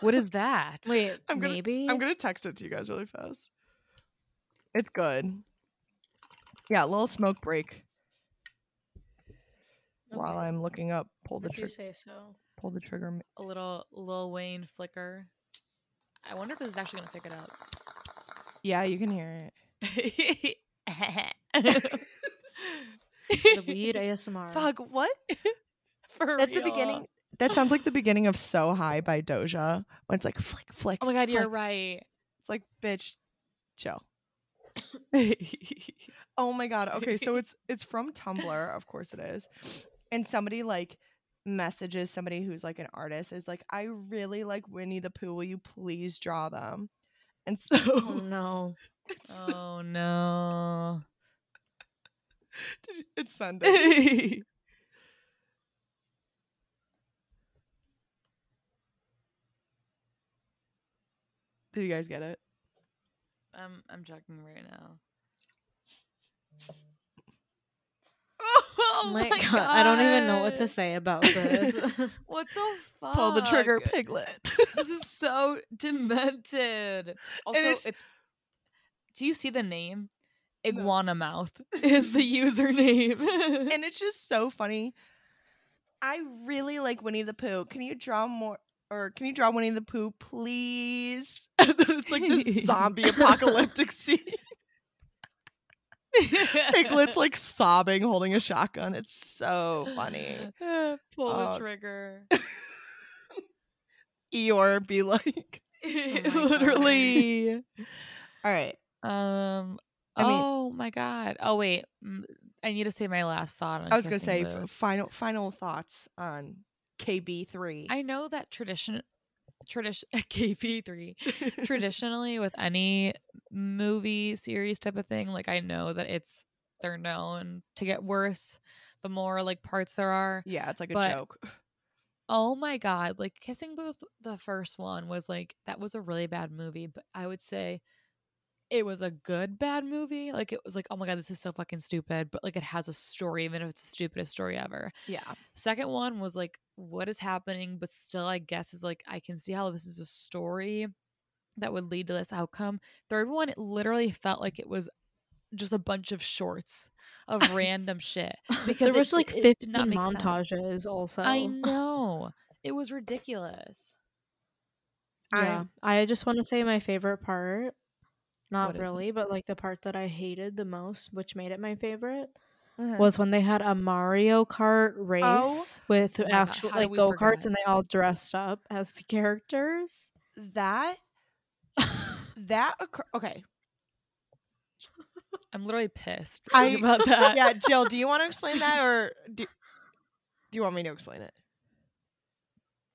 A: What is that?
C: Wait,
B: I'm gonna-
C: maybe.
B: I'm gonna text it to you guys really fast. It's good. Yeah, a little smoke break while I'm looking up pull the
C: if you
B: trigger.
C: say so.
B: Pull the trigger. m-
A: A little Lil Wayne flicker. I wonder if this is actually gonna pick it up.
B: Yeah, you can hear it.
C: The weed ASMR.
B: Fuck, what?
A: For
B: That's the beginning. That sounds like the beginning of So High by Doja when it's like flick, flick.
A: Oh my god, you're right.
B: It's like, bitch, chill. Oh my god. Okay, so it's it's from Tumblr, of course it is. And somebody like messages somebody who's like an artist is like, I really like Winnie the Pooh. Will you please draw them? And so
C: Oh no.
A: oh no.
B: did you- it's Sunday. Did you guys get it?
A: I'm I'm checking right now.
C: Oh my, god. I don't even know what to say about this.
A: What the fuck?
B: Pull the trigger, piglet.
A: This is so demented. Also,
B: it's-
A: it's, Do you see the name?
B: No.
A: Iguana mouth is the username.
B: and it's just so funny. I really like Winnie the Pooh. Can you draw more or can you draw Winnie the Pooh, please? It's like this zombie apocalyptic scene. Piglet's like sobbing, holding a shotgun. It's so funny.
A: Pull
B: Uh,
A: the trigger.
B: Eeyore be like,
C: God.
A: Literally.
B: all right.
A: Um.
B: I mean-
A: oh my god. Oh wait. I need to say my last thought. On
B: I was gonna say f- final final thoughts on KB three.
A: I know that tradition, tradition KP three. Traditionally, with any movie series type of thing, like I know that it's they're known to get worse the more like parts there are.
B: yeah, it's like a joke.
A: Oh my god, like Kissing Booth, the first one was like that was a really bad movie, but I would say it was a good bad movie. Like it was like, oh my god, this is so fucking stupid, but like it has a story, even if it's the stupidest story ever.
B: Yeah.
A: Second one was like, what is happening? But still, I guess is like I can see how this is a story that would lead to this outcome. Third one, it literally felt like it was just a bunch of shorts of random shit. Because
C: there
A: it
C: was like
A: it
C: 50
A: did not make sense.
C: montages also.
A: I know it was ridiculous.
C: Yeah. I just want to say my favorite part. Not
A: What
C: really, but like the part that I hated the most, which made it my favorite,
B: Uh-huh.
C: was when they had a Mario Kart race with
A: Oh God,
C: actual like go karts and they all dressed up as the characters.
B: that that occur- okay.
A: I'm literally pissed
B: I-
A: about that.
B: yeah, Jill, do you want to explain that or do, do you want me to explain it?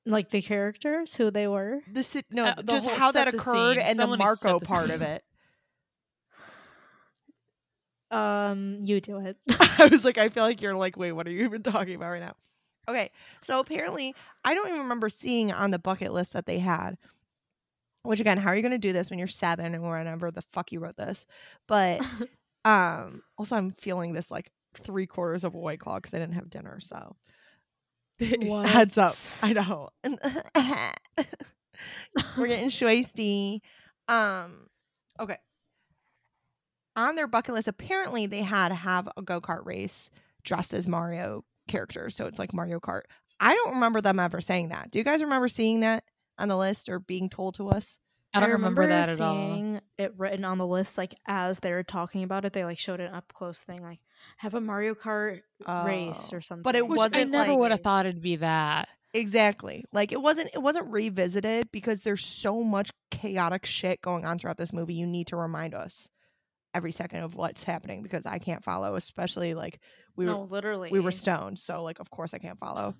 C: like the characters, who they were.
B: The si- no,
A: Uh, the
B: just how that occurred and
A: Someone
B: the
A: needs to set
B: Marco part of it.
C: Um, you do it.
B: I was like, I feel like you're like, wait, what are you even talking about right now? Okay, so apparently, I don't even remember seeing on the bucket list that they had. Which again, how are you going to do this when you're seven and whenever the fuck you wrote this? But um, also, I'm feeling this like three quarters of a white claw because I didn't have dinner. So
C: what?
B: heads up, I know. We're getting shoisty. Um, okay. On their bucket list, apparently they had to have a go kart race dressed as Mario characters. So it's like Mario Kart. I don't remember them ever saying that. Do you guys remember seeing that on the list or being told to us?
A: I don't remember, that at all.
C: seeing it written on the list like as they were talking about it. They like showed an up close thing like have a Mario Kart race
B: Oh.
C: or something.
B: But it
A: Which
B: wasn't I
A: never
B: like-
A: would have thought it'd be that.
B: Exactly. Like it wasn't it wasn't revisited because there's so much chaotic shit going on throughout this movie. You need to remind us every second of what's happening because I can't follow, especially like we
C: no,
B: were
C: literally
B: we were stoned. So like of course I can't follow.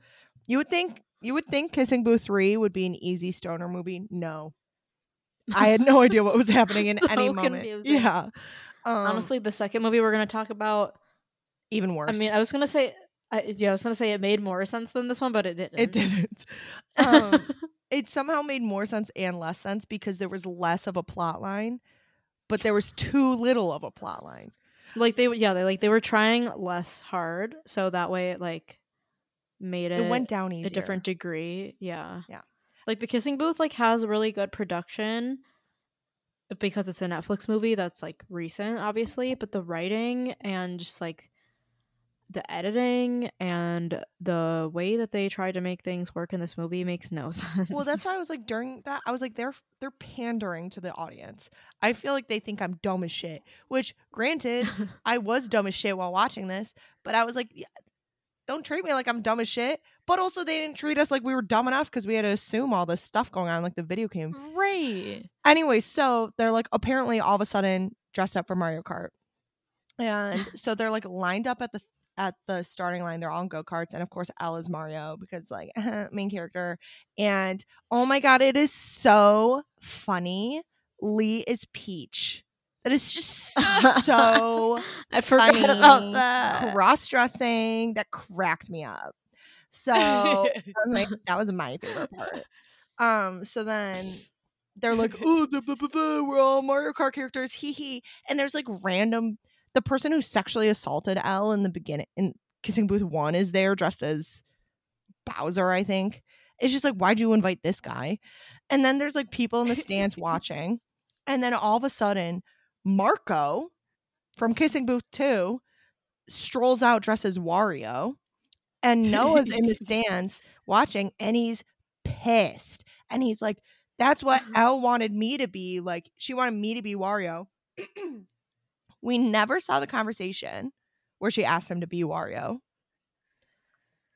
B: You would think you would think Kissing Booth 3 would be an easy stoner movie. No. I had no idea what was happening in any
C: So
B: moment.
C: confusing.
B: Yeah. Um,
C: Honestly, the second movie we're gonna talk about.
B: even worse.
C: I mean, I was gonna say, I, yeah, I was gonna say it made more sense than this one, but it didn't.
B: it didn't. Um, it somehow made more sense and less sense because there was less of a plot line, but there was too little of a plot line.
C: like they, yeah, they like they were trying less hard, so that way it like made it,
B: It went down easier.
C: a different degree. Yeah,
B: Yeah.
C: Like the Kissing Booth, like has really good production because it's a Netflix movie that's like recent, obviously, but the writing and just like the editing and the way that they tried to make things work in this movie makes no sense.
B: Well, that's why I was like during that I was like they're they're pandering to the audience. I feel like they think I'm dumb as shit. Which, granted, I was dumb as shit while watching this, but I was like, "Yeah, don't treat me like I'm dumb as shit. But also, they didn't treat us like we were dumb enough because we had to assume all this stuff going on, like the video game.
A: Right.
B: Anyway, so they're like apparently all of a sudden dressed up for Mario Kart, and so they're like lined up at the at the starting line. They're all in go karts, and of course, Elle is Mario because like main character. And oh my god, it is so funny. Lee is Peach. That is just so
C: I forgot
B: funny,
C: about that.
B: cross dressing that cracked me up. So that was my that was my favorite part. Um, so then they're like, oh, the, blah, blah, blah, we're all Mario Kart characters, hee hee. And there's like random the person who sexually assaulted Elle in the beginning in Kissing Booth One is there dressed as Bowser, I think. It's just like, why'd you invite this guy? And then there's like people in the stands watching. And then all of a sudden, Marco from Kissing Booth 2 strolls out dressed as Wario. And Noah's in the stands watching, and he's pissed. And he's like, That's what mm-hmm. Elle wanted me to be. Like, she wanted me to be Wario. we never saw the conversation where she asked him to be Wario.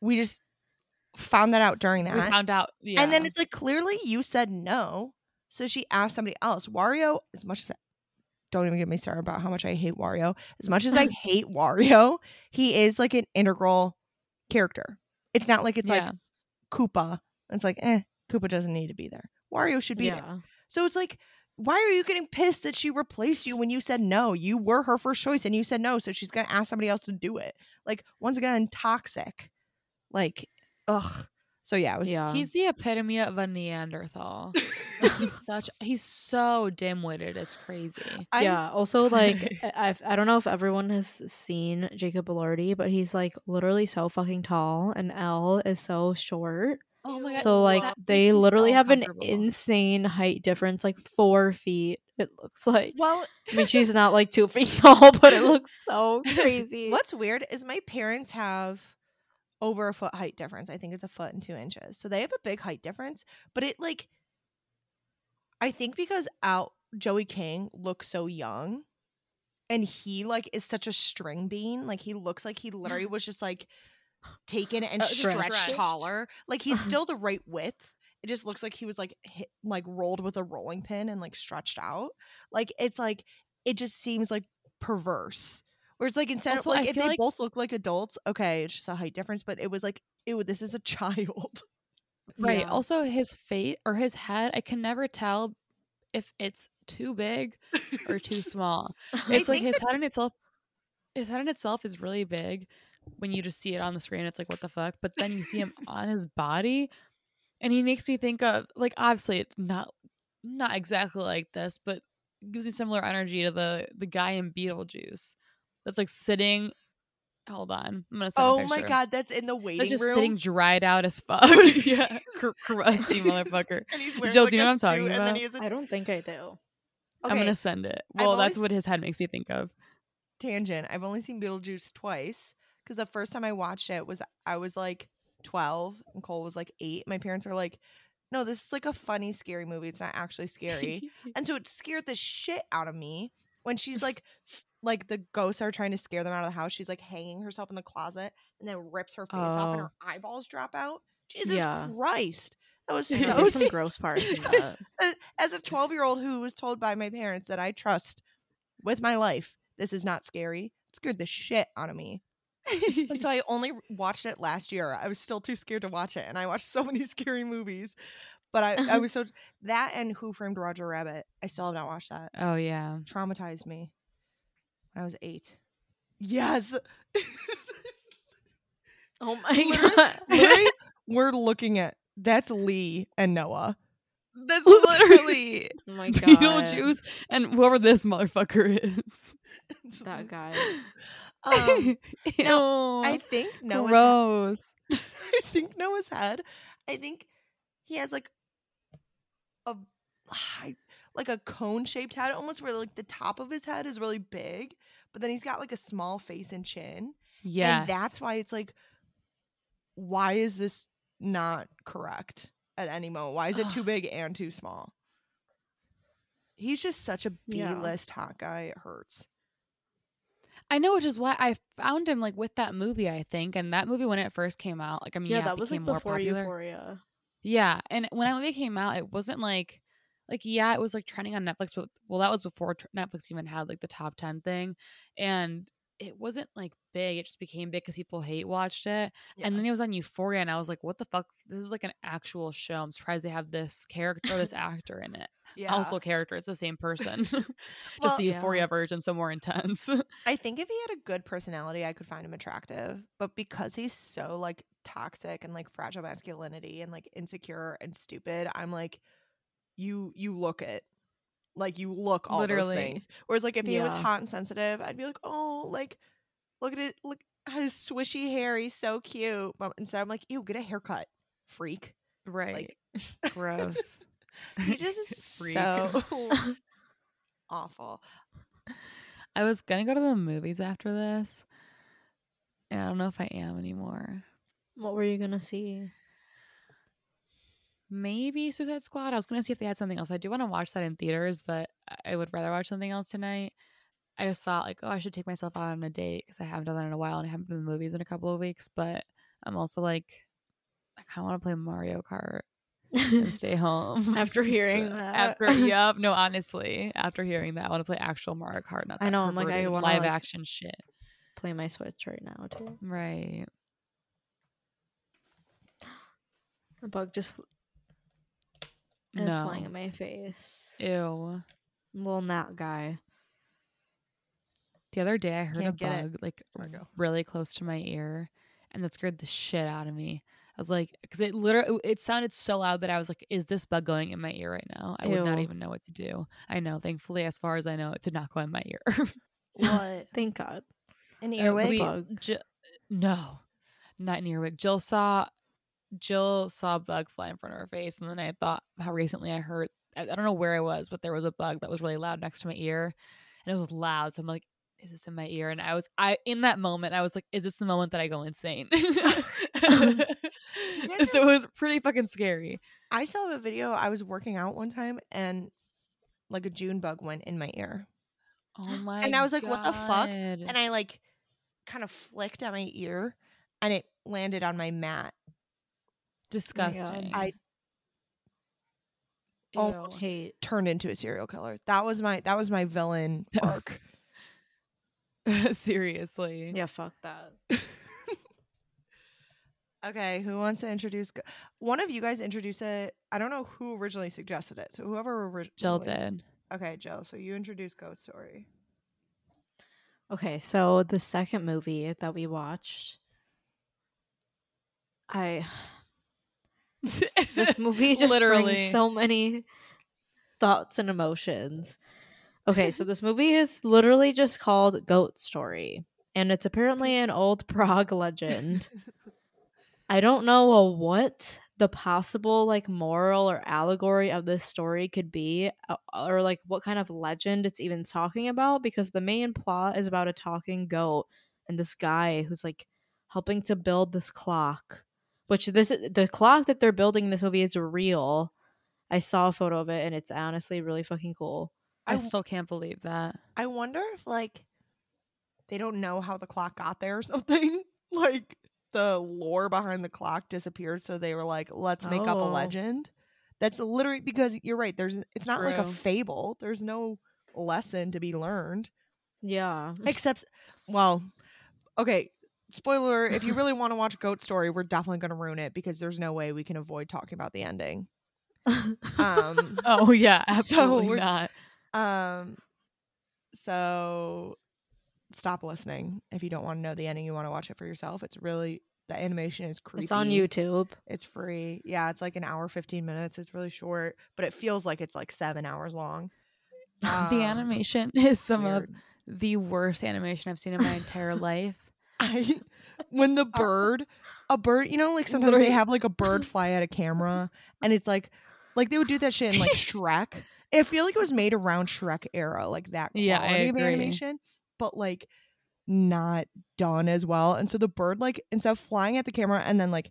B: We just found that out during
A: We
B: that.
A: found out. Yeah.
B: And then it's like clearly you said no. So she asked somebody else. Wario, as much as don't even get me started about how much I hate Wario. As much as I hate Wario, he is like an integral character. It's not like it's
A: yeah.
B: like Koopa. It's like, eh, Koopa doesn't need to be there. Wario should be there. So it's like, why are you getting pissed that she replaced you when you said no? You were her first choice and you said no, so she's gonna ask somebody else to do it. Like once again, toxic. Like, ugh. So yeah, it was
C: yeah.
A: He's the epitome of a Neanderthal. he's such. He's so dim-witted. It's crazy.
B: I'm-
C: yeah. Also, like, I, I've- I don't know if everyone has seen Jacob Elordi, but he's like literally so fucking tall, and Elle is so short.
A: Oh my god.
C: So like,
A: that
C: they literally
A: so
C: have an insane height difference, like four feet. It looks like.
B: Well,
C: I mean, she's not like two feet tall, but it looks so crazy.
B: What's weird is my parents have over a foot height difference. I think it's a foot and two inches. So they have a big height difference, but it like I think because out Joey King looks so young and he like is such a string bean. Like he looks like he literally was just like taken and
C: Uh,
B: stretched,
C: stretched.
B: taller. Like he's still the right width. It just looks like he was like hit, like rolled with a rolling pin and like stretched out. Like it's like it just seems like perverse. Where it's like instead
A: Also,
B: of
A: I
B: like if they
A: like-
B: both look like adults, okay, it's just a height difference. But it was like, ew, this is a child.
A: Right.
C: Yeah.
A: Also, his face or his head, I can never tell if it's too big or too small. It's like his head in itself. His head in itself is really big. When you just see it on the screen, it's like what the fuck. But then you see him on his body, and he makes me think of like obviously it's not not exactly like this, but gives me similar energy to the the guy in Beetlejuice that's like sitting. Hold on, I'm gonna. Send a
B: Oh my god, that's in the waiting
A: That's just
B: room.
A: sitting dried out as fuck. yeah, cr- crusty motherfucker.
B: and he's wearing
A: Jill,
B: like
A: do you know what I'm talking
B: suit, And then
A: about?
B: he a
C: I don't think I do.
A: I'm gonna send it.
B: I've
A: Well, that's
B: always-
A: what his head makes me think of.
B: tangent. I've only seen Beetlejuice twice because the first time I watched it was I was like 12 and Cole was like eight, my parents are like, no, this is like a funny, scary movie. It's not actually scary. and so it scared the shit out of me when she's like, like the ghosts are trying to scare them out of the house. She's like hanging herself in the closet and then rips her face off and
C: Oh.
B: her eyeballs drop out. Jesus
C: Yeah.
B: Christ. That was so
C: there's some gross parts in that.
B: As a 12 year old who was told by my parents that I trust with my life, this is not scary, it scared the shit out of me. And so I only watched it last year. I was still too scared to watch it, and I watched so many scary movies. But I, I was so that and Who Framed Roger Rabbit. I still have not watched that.
A: oh yeah.
B: Traumatized me when I was eight. Yes,
C: Oh my
B: Literally-
C: god.
B: literally, we're looking at that's Lee and Noah.
A: That's literally
C: Oh my god.
A: Beetlejuice and whoever this motherfucker is.
C: That guy.
B: Um,
A: Ew.
B: I think Noah's.
A: Gross.
B: I think Noah's head. I think he has like a like a cone shaped head, almost where like the top of his head is really big, but then he's got like a small face and chin.
A: Yeah,
B: And that's why it's like, why is this not correct at any moment? Why is it too big and too small? He's just such a B
C: Yeah.
B: list hot guy. It hurts.
A: I know, which is why I found him like with that movie. I think, and that movie when it first came out, like I mean,
C: Yeah,
A: yeah, it
C: that was like
A: more
C: before
A: popular.
C: Euphoria.
A: Yeah, and when that movie came out, it wasn't like, like yeah, it was like trending on Netflix, but well, that was before Netflix even had like the top ten thing, and it wasn't like big. It just became big because people hate watched it,
B: Yeah.
A: and then it was on Euphoria, and I was like, what the fuck? This is like an actual show. I'm surprised they have this character, this actor in it.
B: yeah.
A: Also, character, it's the same person, just
B: Well,
A: the Euphoria
C: Yeah.
A: version, so more intense.
B: I think if he had a good personality, I could find him attractive. But because he's so like toxic and like fragile masculinity and like insecure and stupid, I'm like, you you look it. Like you look all
A: Literally.
B: those things. Whereas like if he was hot and sensitive, I'd be like, oh, like look at it, look his swishy hair, he's so cute. But instead I'm like, ew, get a haircut, freak.
A: right? Like, gross.
B: He just is so awful.
A: I was gonna go to the movies after this. And I don't know if I am anymore.
C: What were you gonna see?
A: Maybe Suicide Squad. I was gonna see if they had something else. I do want to watch that in theaters, but I- would rather watch something else tonight. I just thought like, oh, I should take myself out on a date because I haven't done that in a while and I haven't been to the movies in a couple of weeks. But I'm also like, I kind of want to play Mario Kart and stay home.
C: After hearing
A: So-
C: that.
A: After yep, no, honestly, after hearing that, I want to play actual Mario Kart. Not
C: I know, I'm like, I wanna,
A: live
C: like-
A: action shit.
C: Play my Switch right now too.
A: Right.
C: A bug just fl- is
A: no.
C: flying in my face.
A: Ew.
C: Little gnat guy.
A: The other day I heard
B: Can't
A: a
B: get it.
A: bug like
B: Margo.
A: really close to my ear and that scared the shit out of me. I was like, because it literally, it sounded so loud that I was like, is this bug going in my ear right now? I would not even know what to do. I know. Thankfully, as far as I know, it did not go in my ear.
B: What?
C: Thank God.
B: An
A: Uh,
B: earwig?
A: we-
C: Bug.
A: Ji- no, not an earwig. Jill saw, Jill saw a bug fly in front of her face, and then I thought how recently I heard. I, I don't know where I was, but there was a bug that was really loud next to my ear, and it was loud. So I'm like, is this in my ear? And I was, I in that moment, I was like, is this the moment that I go insane? so it was pretty fucking scary.
B: I saw a video. I was working out one time and like a June bug went in my ear.
A: Oh my!
B: And I was like, what the fuck? And I like kind of flicked at my ear and it landed on my mat.
A: Oh disgusting.
B: I
A: Ew.
B: almost-
C: Hate.
B: Turned into a serial killer. That was my that was my villain
A: That
B: arc.
A: Seriously.
C: Yeah, fuck that.
B: okay, who wants to introduce go- one of you guys introduce it? I don't know who originally suggested it. So whoever originally
A: Jill did.
B: Okay, Jill. So you introduce Goat Story.
C: Okay, so the second movie that we watched, I this movie just
A: Literally.
C: brings so many thoughts and emotions. Okay, so this movie is literally just called Goat Story, and it's apparently an old Prague legend. I don't know uh, what the possible like moral or allegory of this story could be, uh, or like what kind of legend it's even talking about, because the main plot is about a talking goat and this guy who's like helping to build this clock, which this the clock that they're building in this movie is real. I saw a photo of it and it's honestly really fucking cool.
A: I,
B: I-
A: still can't believe that.
B: I wonder if like they don't know how the clock got there or something. like the lore behind the clock disappeared, so they were like, let's make up a
C: Oh.
B: legend. That's literally because you're right. There's it's not like a fable. There's no lesson to be learned.
C: Yeah.
B: Except, well, okay. Spoiler: If you really want to watch Goat Story, we're definitely going to ruin it because there's no way we can avoid talking about the ending. Um,
A: Oh yeah, absolutely
B: we're-
A: not.
B: um, so stop listening if you don't want to know the ending. You want to watch it for yourself. It's really the animation is creepy.
C: it's on YouTube.
B: It's free. Yeah, it's like an hour, fifteen minutes. It's really short, but it feels like it's like seven hours long.
A: the
B: Um,
A: animation is some of the worst animation I've seen in my entire life.
B: I when the uh, bird, a bird, you know, like sometimes they have like a bird fly at a camera, and it's like, like they would do that shit in like Shrek. I feel like it was made around Shrek era, like that quality
A: Yeah,
B: of animation, but like not done as well. And so the bird, like instead of flying at the camera and then like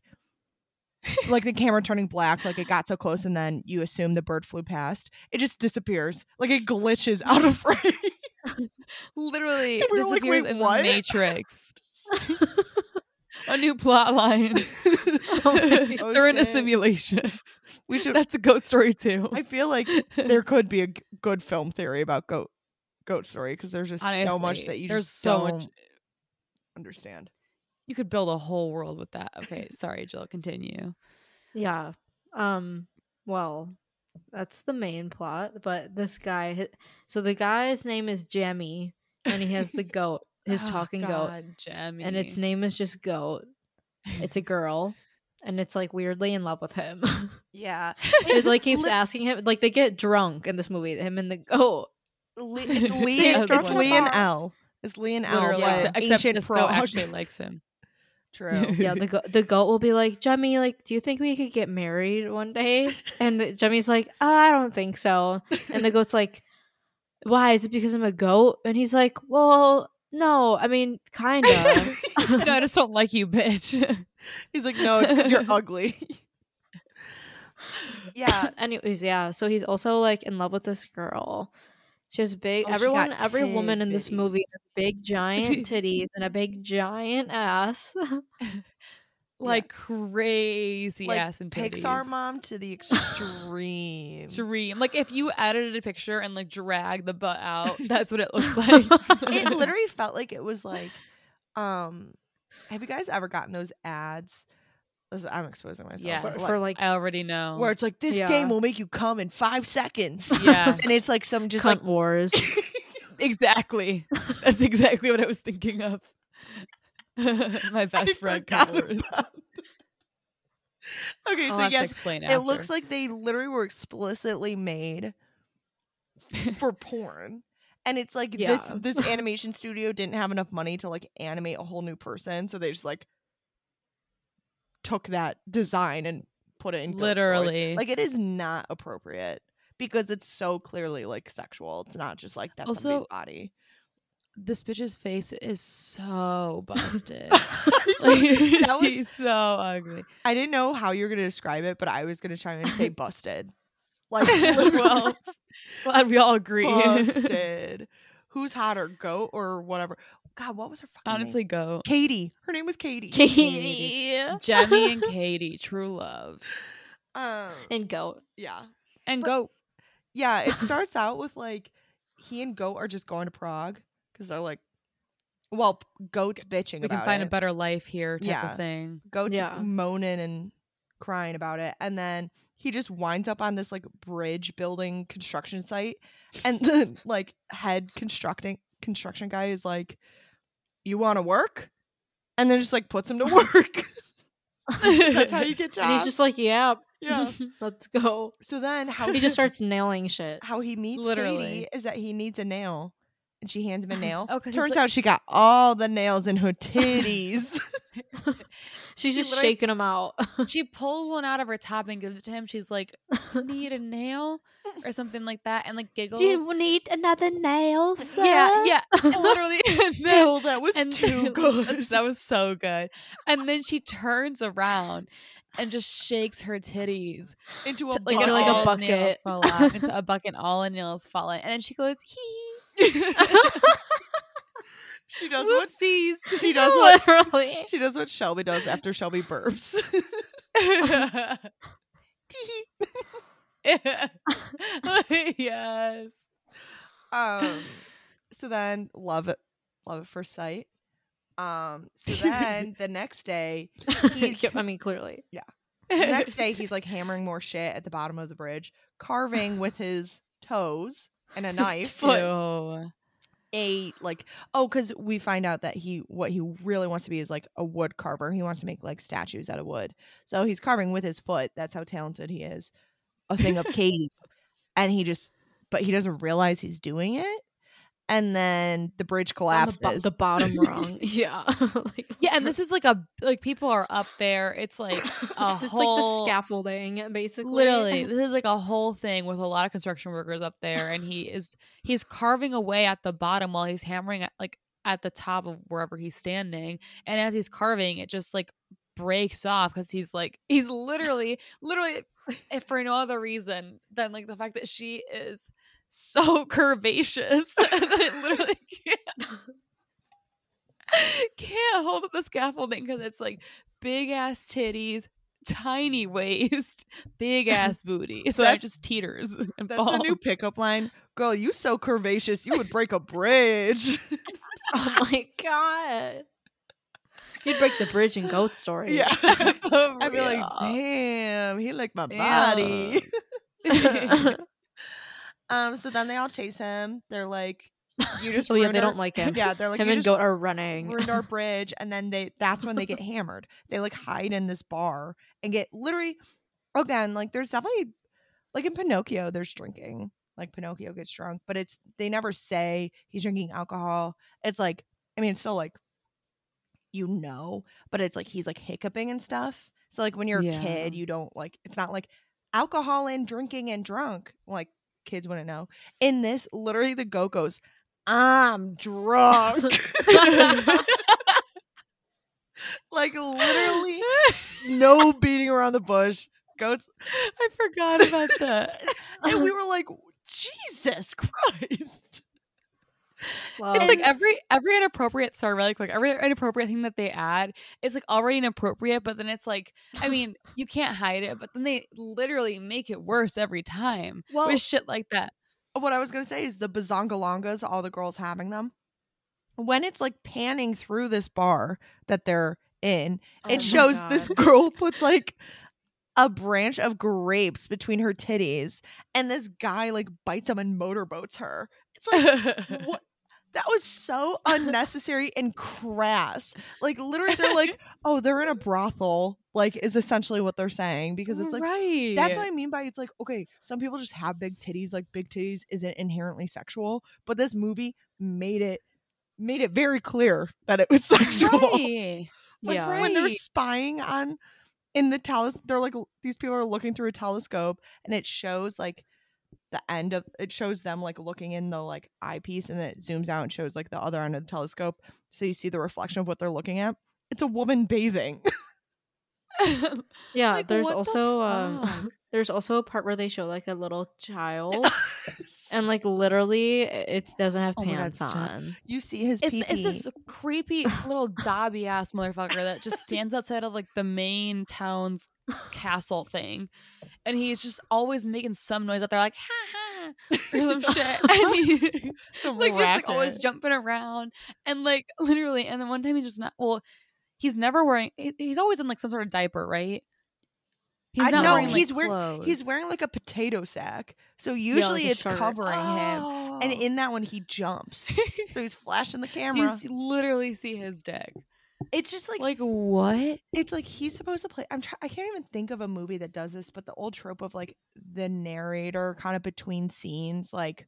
B: like the camera turning black, like it got so close, and then you assume the bird flew past, it just disappears, like it glitches out of frame.
A: Literally
B: were like,
A: disappears in
B: what?"
A: the Matrix. a new plot line.
C: Oh
B: Oh,
A: They're in a simulation.
B: we should
A: That's a goat story too.
B: I feel like there could be a g- good film theory about goat goat story because there's just so much that you
A: there's
B: just
A: so
B: don't
A: much
B: understand.
A: you could build a whole world with that. Okay, sorry, Jill, continue.
C: Yeah. Um well, that's the main plot, but this guy so the guy's name is Jemmy and he has the goat, his
A: Oh,
C: talking goat,
A: Jemmy.
C: and its name is just Goat. It's a girl and it's like weirdly in love with him.
B: Yeah,
C: it like keeps asking him like they get drunk in this movie, him and the goat.
B: Lee, it's Lee. It's Lee and. Elle. It's Lee and
A: Elle.
C: yeah.
B: but
A: except, except
B: ancient
A: this
B: pro
A: goat actually likes him.
B: True.
C: Yeah, the go- the goat will be like, Jemmy, like, do you think we could get married one day? And the, Jemmy's like, oh, I don't think so. And the goat's like, Why? Is it because I'm a goat? And he's like, Well, no, I mean, kinda.
A: no, I just don't like you, bitch.
B: He's like, no, it's because you're ugly. yeah,
C: Anyways, yeah. So he's also like in love with this girl. She has big.
B: Oh,
C: everyone,
B: got
C: every woman in this movie
B: titties.
C: has big giant titties and a big giant ass.
A: Like crazy
B: like
A: ass and titties.
B: Pixar mom to the extreme.
A: Dream. Like if you edited a picture and like dragged the butt out, that's what it looked like.
B: it literally felt like it was like, um, have you guys ever gotten those ads? I'm exposing myself.
A: Yes.
C: for,
B: like,
C: for like
A: I already know.
B: where it's like this
C: Yeah.
B: game will make you come in five seconds.
A: Yeah.
B: and it's like some just
C: cunt
B: like
C: wars.
A: exactly. That's exactly what I was thinking of. My
B: I
A: best friend
B: forgot
A: covers.
B: okay,
A: I'll
B: so yes, it looks like they literally were explicitly made for porn. And it's like
C: Yeah.
B: this this animation studio didn't have enough money to like animate a whole new person, so they just like took that design and put it in
A: literally.
B: Like it is not appropriate because it's so clearly like sexual. It's not just like that's somebody's body.
A: This bitch's face is so busted. Like
B: That was-
A: she's so ugly.
B: I didn't know how you were gonna describe it, but I was gonna try and say busted. Like
A: well, glad we all agree.
B: busted. Who's hotter, goat or whatever? God, what was her fucking
A: Honestly,
B: name?
A: go.
B: Katie. Her name was Katie.
C: Katie
A: Jemmy and Katie, true love.
B: Um,
C: and goat.
B: yeah,
A: And
B: But-
A: go.
B: yeah. It starts out with like he and goat are just going to Prague because they're like, well, goat's bitching
A: We
B: about
A: can find
B: it.
A: a better life here type
B: Yeah.
A: of thing.
B: goat's
C: Yeah.
B: moaning and crying about it and then he just winds up on this like bridge building construction site and the like head constructing construction guy is like you want to work and then just like puts him to work that's how you get jobs
C: And he's just like, yeah,
B: yeah
C: let's go.
B: so then how
C: He just starts nailing shit.
B: how he meets
A: Literally.
B: Katie is that he needs a nail and she hands him a nail
A: Oh,
B: turns
A: like-
B: out she got all the nails in her titties
C: She's
A: She
C: just shaking them out.
A: she pulls one out of her top and gives it to him. She's like, "Need a nail?" or something like that, and like giggles.
C: Do you need another nail, sir?
A: yeah, yeah, and literally. and then-
B: Jill, that was too good.
A: That was so good. And then she turns around and just shakes her titties
B: into
A: to,
B: a
A: like,
C: Into, like, a bucket.
A: fall off into a bucket. All the nails fall in, and then she goes, "Hee."
B: She does what
A: Whoopsies.
B: she does what
C: Literally.
B: she does what Shelby does after Shelby burps.
A: yes.
B: um so then love it love at first sight. Um so then the next day he's
C: I mean, clearly.
B: the next day he's like hammering more shit at the bottom of the bridge, carving with his toes and a knife
C: foot.
A: Ew.
B: a like oh because we find out that he what he really wants to be is like a wood carver. He wants to make like statues out of wood. So he's carving with his foot. That's how talented he is. A thing of katie. And he just but he doesn't realize he's doing it and then the bridge
C: On the, bo-
B: collapses
C: the bottom rung. yeah. like,
A: Yeah, and this is like a like people are up there. It's like a
C: it's
A: whole
C: like the scaffolding, basically.
A: Literally, this is like a whole thing with a lot of construction workers up there, and he is he's carving away at the bottom while he's hammering at like at the top of wherever he's standing. And as he's carving, it just like breaks off because he's like he's literally literally if for no other reason than like the fact that she is so curvaceous that it literally can't can't hold up the scaffolding because it's like big ass titties tiny waist big ass booty so it
B: That's-
A: just teeters and
B: that's the new pickup line girl you so curvaceous you would break a bridge
C: oh my god. You'd break the bridge in Goat Story.
B: yeah i'd be like damn he liked my body
A: Ew.
B: Um so then they all chase him. They're like you just
C: oh yeah, they
B: our-
C: don't like him.
B: yeah they're like
C: him and
B: just
C: Goat are running.
B: ruined our bridge. And then they that's when they get hammered. They like hide in this bar and get literally again like there's definitely like in pinocchio there's drinking. Like pinocchio gets drunk but it's they never say he's drinking alcohol. It's like i mean it's still like you know but it's like he's like hiccuping and stuff. So like when you're a kid you don't like it's not like alcohol and drinking and drunk. Like kids wouldn't know in this literally the goat goes i'm drunk. Like literally no beating around the bush goats.
A: I forgot about that.
B: And we were like jesus christ
A: It's like every every inappropriate sorry really quick every inappropriate thing that they add it's like already inappropriate but then it's like i mean you can't hide it but then they literally make it worse every time
B: well
A: with shit like that.
B: what i was gonna say is the bazongalongas all the girls having them when it's like panning through this bar that they're in
C: Oh
B: it
C: my
B: shows this girl puts like a branch of grapes between her titties and this guy like bites them and motorboats her. It's like what that was so unnecessary and crass like literally they're like oh they're in a brothel like is essentially what they're saying because it's like
A: right
B: that's what I mean by it's like, okay, some people just have big titties, like big titties isn't inherently sexual, but this movie made it made it very clear that it was sexual.
A: right. Like,
C: yeah.
B: When they're spying on in the telescope, they're like these people are looking through a telescope and it shows like the end of it shows them like looking in the like eyepiece and then it zooms out and shows like the other end of the telescope so you see the reflection of what they're looking at. It's a woman bathing.
C: Yeah,
A: Like,
C: there's
A: what the
C: also um there's also a part where they show like a little child and like literally it doesn't have
A: Oh my God,
C: pants on.
B: you see his
A: it's,
B: pee
A: it's this creepy little dobby ass motherfucker that just stands outside of like the main town's castle thing and he's just always making some noise out there like ha ha or some shit and he
B: Some
A: like just like always jumping around and like literally and then one time he's just not well he's never wearing he's always in like some sort of diaper right he's
B: I
A: not
B: know,
A: wearing like,
B: he's wearing-
A: clothes.
B: He's wearing like a potato sack. So usually
C: a
B: it's
C: shirt.
B: covering him. And
A: Oh.
B: in that one he jumps. so he's flashing the
A: So you
B: camera.
A: see, literally see his dick
B: it's just like,
A: like what
B: it's like he's supposed to play I'm try- I can't even think of a movie that does this, but the old trope of like the narrator kind of between scenes like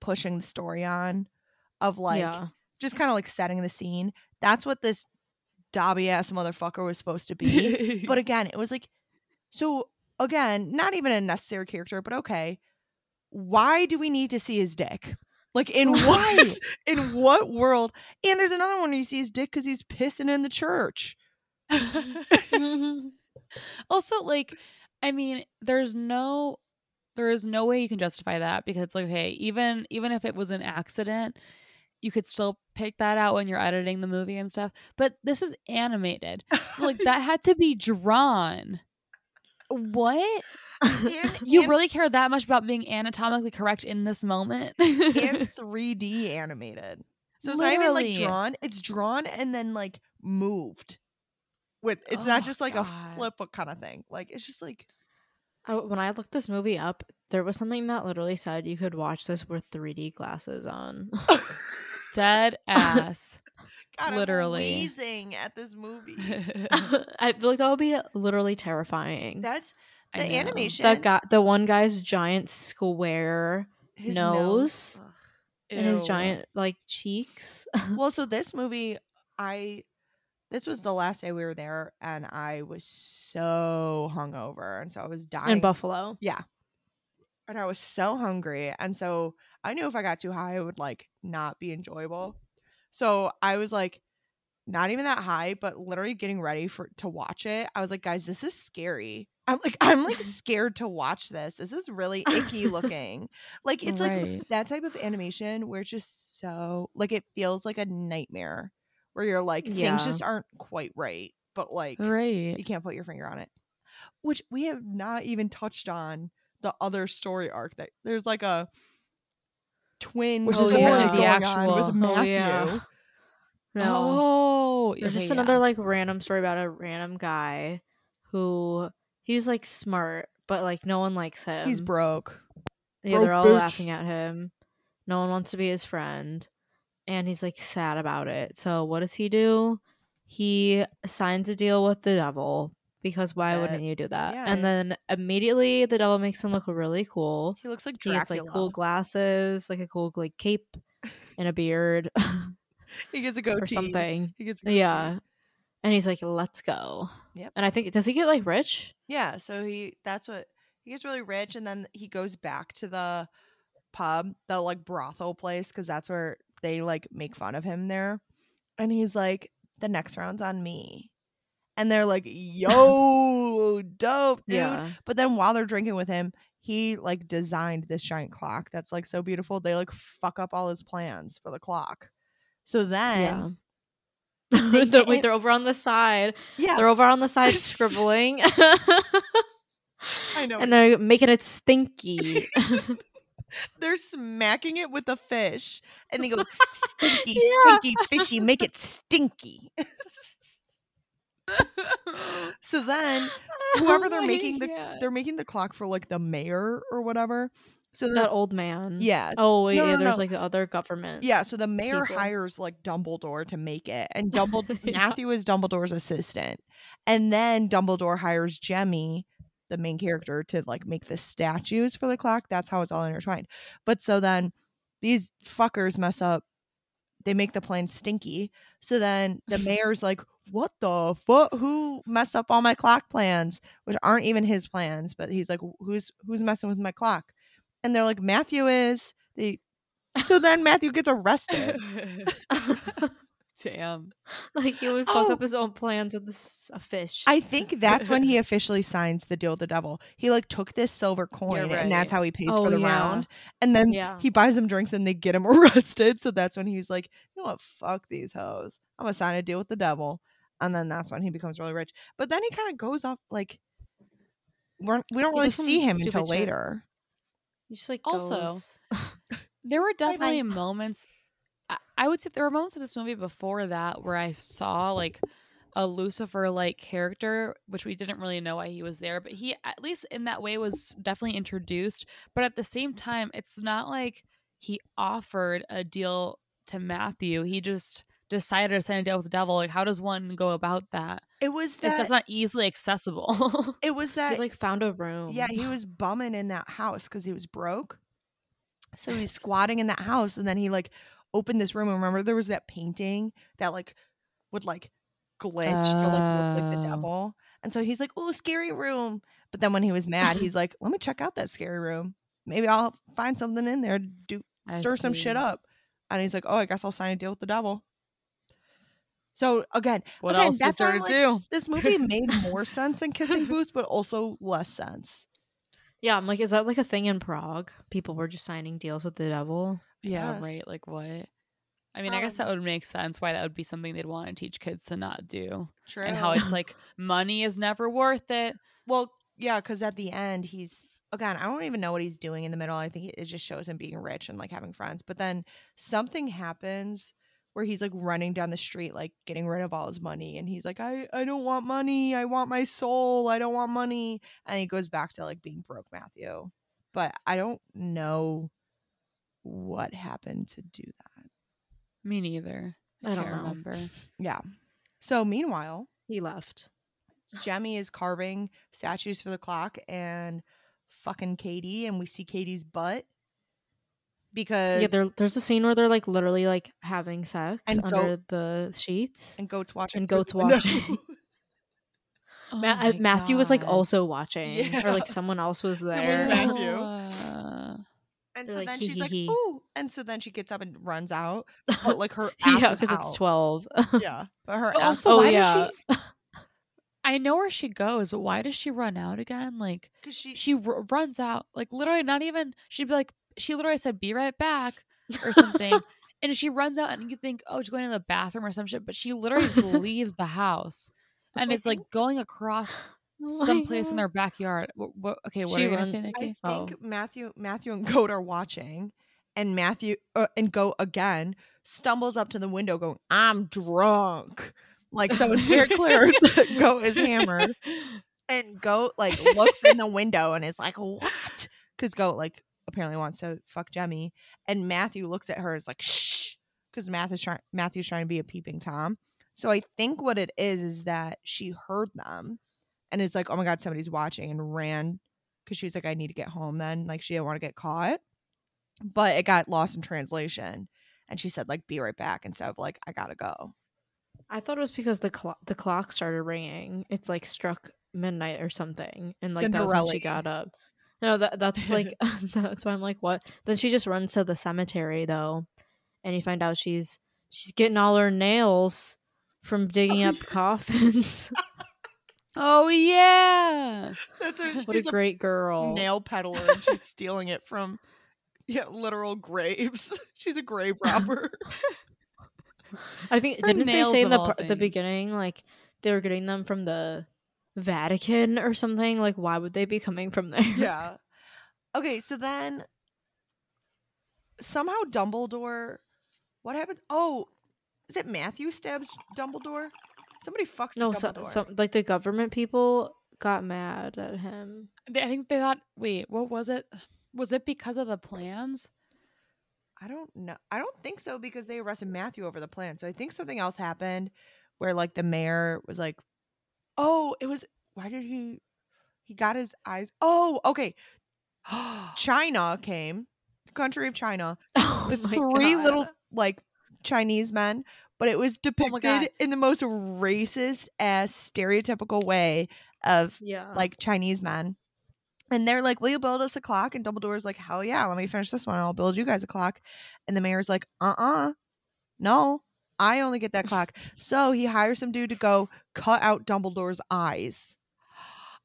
B: pushing the story on of like
C: yeah.
B: just kind of like setting the scene. That's what this Dobby ass motherfucker was supposed to be. but again, it was like, so again, not even a necessary character, but okay. Why do we need to see his dick? Like in what in what world? And there's another one where you see his dick because he's pissing in the church.
A: also, like, I mean, there's no there is no way you can justify that because it's like, okay, even even if it was an accident, you could still pick that out when you're editing the movie and stuff. But this is animated. So like that had to be drawn. What?
B: And,
A: You
B: and,
A: really care that much about being anatomically correct in this moment?
B: and 3D animated. So it's not even like drawn, it's drawn and then like moved. With it's not
A: Oh,
B: just like
A: God.
B: a flip kind of thing. Like it's just like
C: I, when I looked this movie up, there was something that literally said you could watch this with 3D glasses on.
A: Dead ass.
B: God,
A: Literally.
B: I'm wheezing at this movie.
C: I feel like that would be literally terrifying.
B: That's the animation.
C: that guy, the one guy's giant square
B: his
C: nose.
B: Ugh.
C: and his giant like cheeks.
B: Well, so this movie, I this was the last day we were there, and I was so hungover, and so I was dying.
C: in Buffalo.
B: Yeah, and I was so hungry, and so I knew if I got too high, it would like not be enjoyable. So I was like, not even that high, but literally getting ready for to watch it. I was like, guys, this is scary. I'm like, I'm like scared to watch this. This is really icky looking. Like it's like that type of animation where it's just so like it feels like a nightmare where you're like
C: Yeah.
B: things just aren't quite right, but like
A: Right.
B: you can't put your finger on it. Which we have not even touched on the other story arc that there's like a twin
C: Which
A: is
B: story
A: only the actual-
B: with
A: oh,
B: Matthew.
C: yeah. No,
A: Oh,
C: there's just
A: okay,
C: another
A: yeah.
C: like random story about a random guy who he's like smart, but like no one likes him.
B: He's broke.
C: Yeah, they're all
B: bitch.
C: laughing at him. No one wants to be his friend. And he's like sad about it. So what does he do? He signs a deal with the devil because why wouldn't you do that?
B: yeah.
C: And then immediately the devil makes him look really cool.
B: He looks like Dracula.
C: He gets like cool glasses, like a cool like cape and a beard
B: he gets a goatee
C: or something.
B: He gets.
C: Yeah. And he's like, let's go.
B: Yep.
C: And I think does he get like rich?
B: Yeah, so he that's what he gets really rich and then he goes back to the pub, the like brothel place cuz that's where they like make fun of him there. And he's like the next round's on me. And they're like, "Yo, dope, dude."
C: Yeah.
B: But then while they're drinking with him, he like designed this giant clock that's like so beautiful. They like fuck up all his plans for the clock. So then
C: Yeah.
B: they
C: They're-
B: get
C: wait, they're over on the side.
B: yeah,
C: They're over on the side scribbling.
B: I know.
C: and they're making it stinky.
B: they're smacking it with a fish and they go stinky
C: Yeah.
B: stinky fishy make it stinky so then whoever they're making the
C: God.
B: they're making the clock for like the mayor or whatever so
C: that old man.
B: yeah
C: Oh wait,
B: No,
C: yeah.
B: no,
C: There's
B: no.
C: like the other government.
B: yeah so the mayor
C: people.
B: hires like dumbledore to make it and dumbledore
C: Yeah.
B: matthew is dumbledore's assistant and then dumbledore hires jemmy the main character to like make the statues for the clock that's how it's all intertwined but so then these fuckers mess up they make the plan stinky so then the mayor's like what the fuck who messed up all my clock plans which aren't even his plans but he's like who's who's messing with my clock and they're like matthew is they so then matthew gets arrested
A: Damn.
C: like he would fuck
B: Oh.
C: up his own plans with this, a fish.
B: I think that's when he officially signs the deal with the devil. He like took this silver coin and that's how he pays
C: Oh,
B: for the
C: yeah.
B: round. And then
C: Yeah.
B: he buys him drinks and they get him arrested. So that's when he's like, you know what, fuck these hoes. I'm gonna sign a deal with the devil. And then that's when he becomes really rich. But then he kind of goes off like we're, we don't really see him until
C: shit.
B: later.
C: He just like
A: Also,
C: goes-
A: There were
B: Bye-bye.
A: definitely moments. I, I would say there were moments in this movie before that where I saw like a Lucifer like character, which we didn't really know why he was there, but he at least in that way was definitely introduced. But at the same time, it's not like he offered a deal to Matthew. He just decided to sign a deal with the devil. Like, how does one go about that?
B: It was that
A: that's not easily accessible.
B: it was that
C: he like found a room.
B: Yeah, he was bumming in that house because he was broke. So he's squatting in that house, and then he like opened this room. And remember, there was that painting that like would like glitch to like look like the
A: Oh.
B: devil. And so he's like, "Oh, scary room." But then when he was mad, he's like, "Let me check out that scary room. Maybe I'll find something in there to do
A: I
B: stir some shit up." And he's like, "Oh, I guess I'll sign a deal with the devil." So again,
A: What
B: again,
A: else is
B: that's
A: there to
B: like,
A: do?
B: this movie made more sense than Kissing Booth, but also less sense.
C: Yeah, I'm like, is that like a thing in Prague? People were just signing deals with the devil.
A: Yeah,
B: Yes.
A: right. Like what? I mean, I guess that
B: Um,
A: would make sense why that would be something they'd want to teach kids to not do.
B: True.
A: And how it's like money is never worth it.
B: Well, yeah, because at the end he's again, I don't even know what he's doing in the middle. I think it just shows him being rich and like having friends. But then something happens where he's like running down the street, like getting rid of all his money, and he's like, I, I don't want money. I want my soul. I don't want money. And he goes back to like being broke Matthew. But I don't know what happened to do that.
A: Me neither. I,
C: I don't know.
A: remember.
B: Yeah. So meanwhile,
C: He left.
B: Jemmy is carving statues for the clock and fucking Katie, and we see Katie's butt because
C: Yeah, there, there's a scene where they're like literally like having sex
B: And
C: under the sheets.
B: and goats watching
C: and goats
B: the window.
C: watching.
A: Oh
C: Ma-
A: my
C: Matthew was like also watching, or like someone else was there.
B: It was Matthew.
A: Uh,
B: and
C: They're
B: so
C: like,
B: then she's like,
C: hee."
B: "Ooh!" And so then she gets up and runs out, but like her ass
C: yeah, because it's twelve.
B: Yeah, but her
A: But
B: ass.
A: also,
C: oh
A: why
C: yeah,
A: does she? I know where she goes, but why does she run out again? Like
B: because she,
A: she r- runs out, like literally not even. She'd be like, she literally said, "Be right back" or something, and she runs out, and you think, oh, she's going to the bathroom or some shit, but she literally just leaves the house and
B: I
A: is like going across
C: Oh my
A: someplace in their backyard. What, what, okay, what
C: She
A: are you gonna
C: run-
A: say,
B: I
A: Nikki?
B: think
C: Oh.
B: Matthew, Matthew and Goat are watching, and Matthew uh, and Goat again stumbles up to the window, going, "I'm drunk." Like so, it's very clear that Goat is hammered. And Goat like looks in the window and is like, "What?" Because Goat like apparently wants to fuck Jemmy, and Matthew looks at her as like, "Shh," because Matthew's trying Matthew's trying to be a peeping tom. So I think what it is is that she heard them, and is like, "Oh my god, somebody's watching," and ran because she was like, "I need to get home." Then like she didn't want to get caught, but it got lost in translation, and she said like, "Be right back," instead of like, "I gotta go."
C: I thought it was because the clock the clock started ringing. It's like struck midnight or something, and like that's when she got up. No, that that's like that's why I'm like, what? Then she just runs to the cemetery though, and you find out she's she's getting all her nails from digging up coffins.
A: Oh yeah.
B: That's her.
C: what a great girl!
B: nail peddler and she's stealing it from yeah literal graves she's a grave robber
C: I think
A: For
C: didn't they say in the par- the beginning like they were getting them from the Vatican or something? Like, why would they be coming from there?
B: yeah okay so then somehow dumbledore what happened oh is it matthew stabs dumbledore somebody fucks
C: No,
B: with
C: so,
B: dumbledore
C: some like the government people got mad at him.
A: I think they thought. Wait, what was it? Was it because of the plans?
B: I don't know. I don't think so because they arrested Matthew over the plan. So I think something else happened where like the mayor was like, "Oh, it was why did he he got his eyes Oh, okay. China came, the country of China,
C: Oh
B: with three
C: God.
B: little like Chinese men, but it was
A: Oh
B: depicted
A: God.
B: in the most racist ass stereotypical way of
C: yeah,
B: like Chinese men. And they're like, Will you build us a clock? And Dumbledore's like, Hell yeah, let me finish this one. I'll build you guys a clock. And the mayor's like, Uh uh No, I only get that clock. So he hires some dude to go cut out Dumbledore's eyes.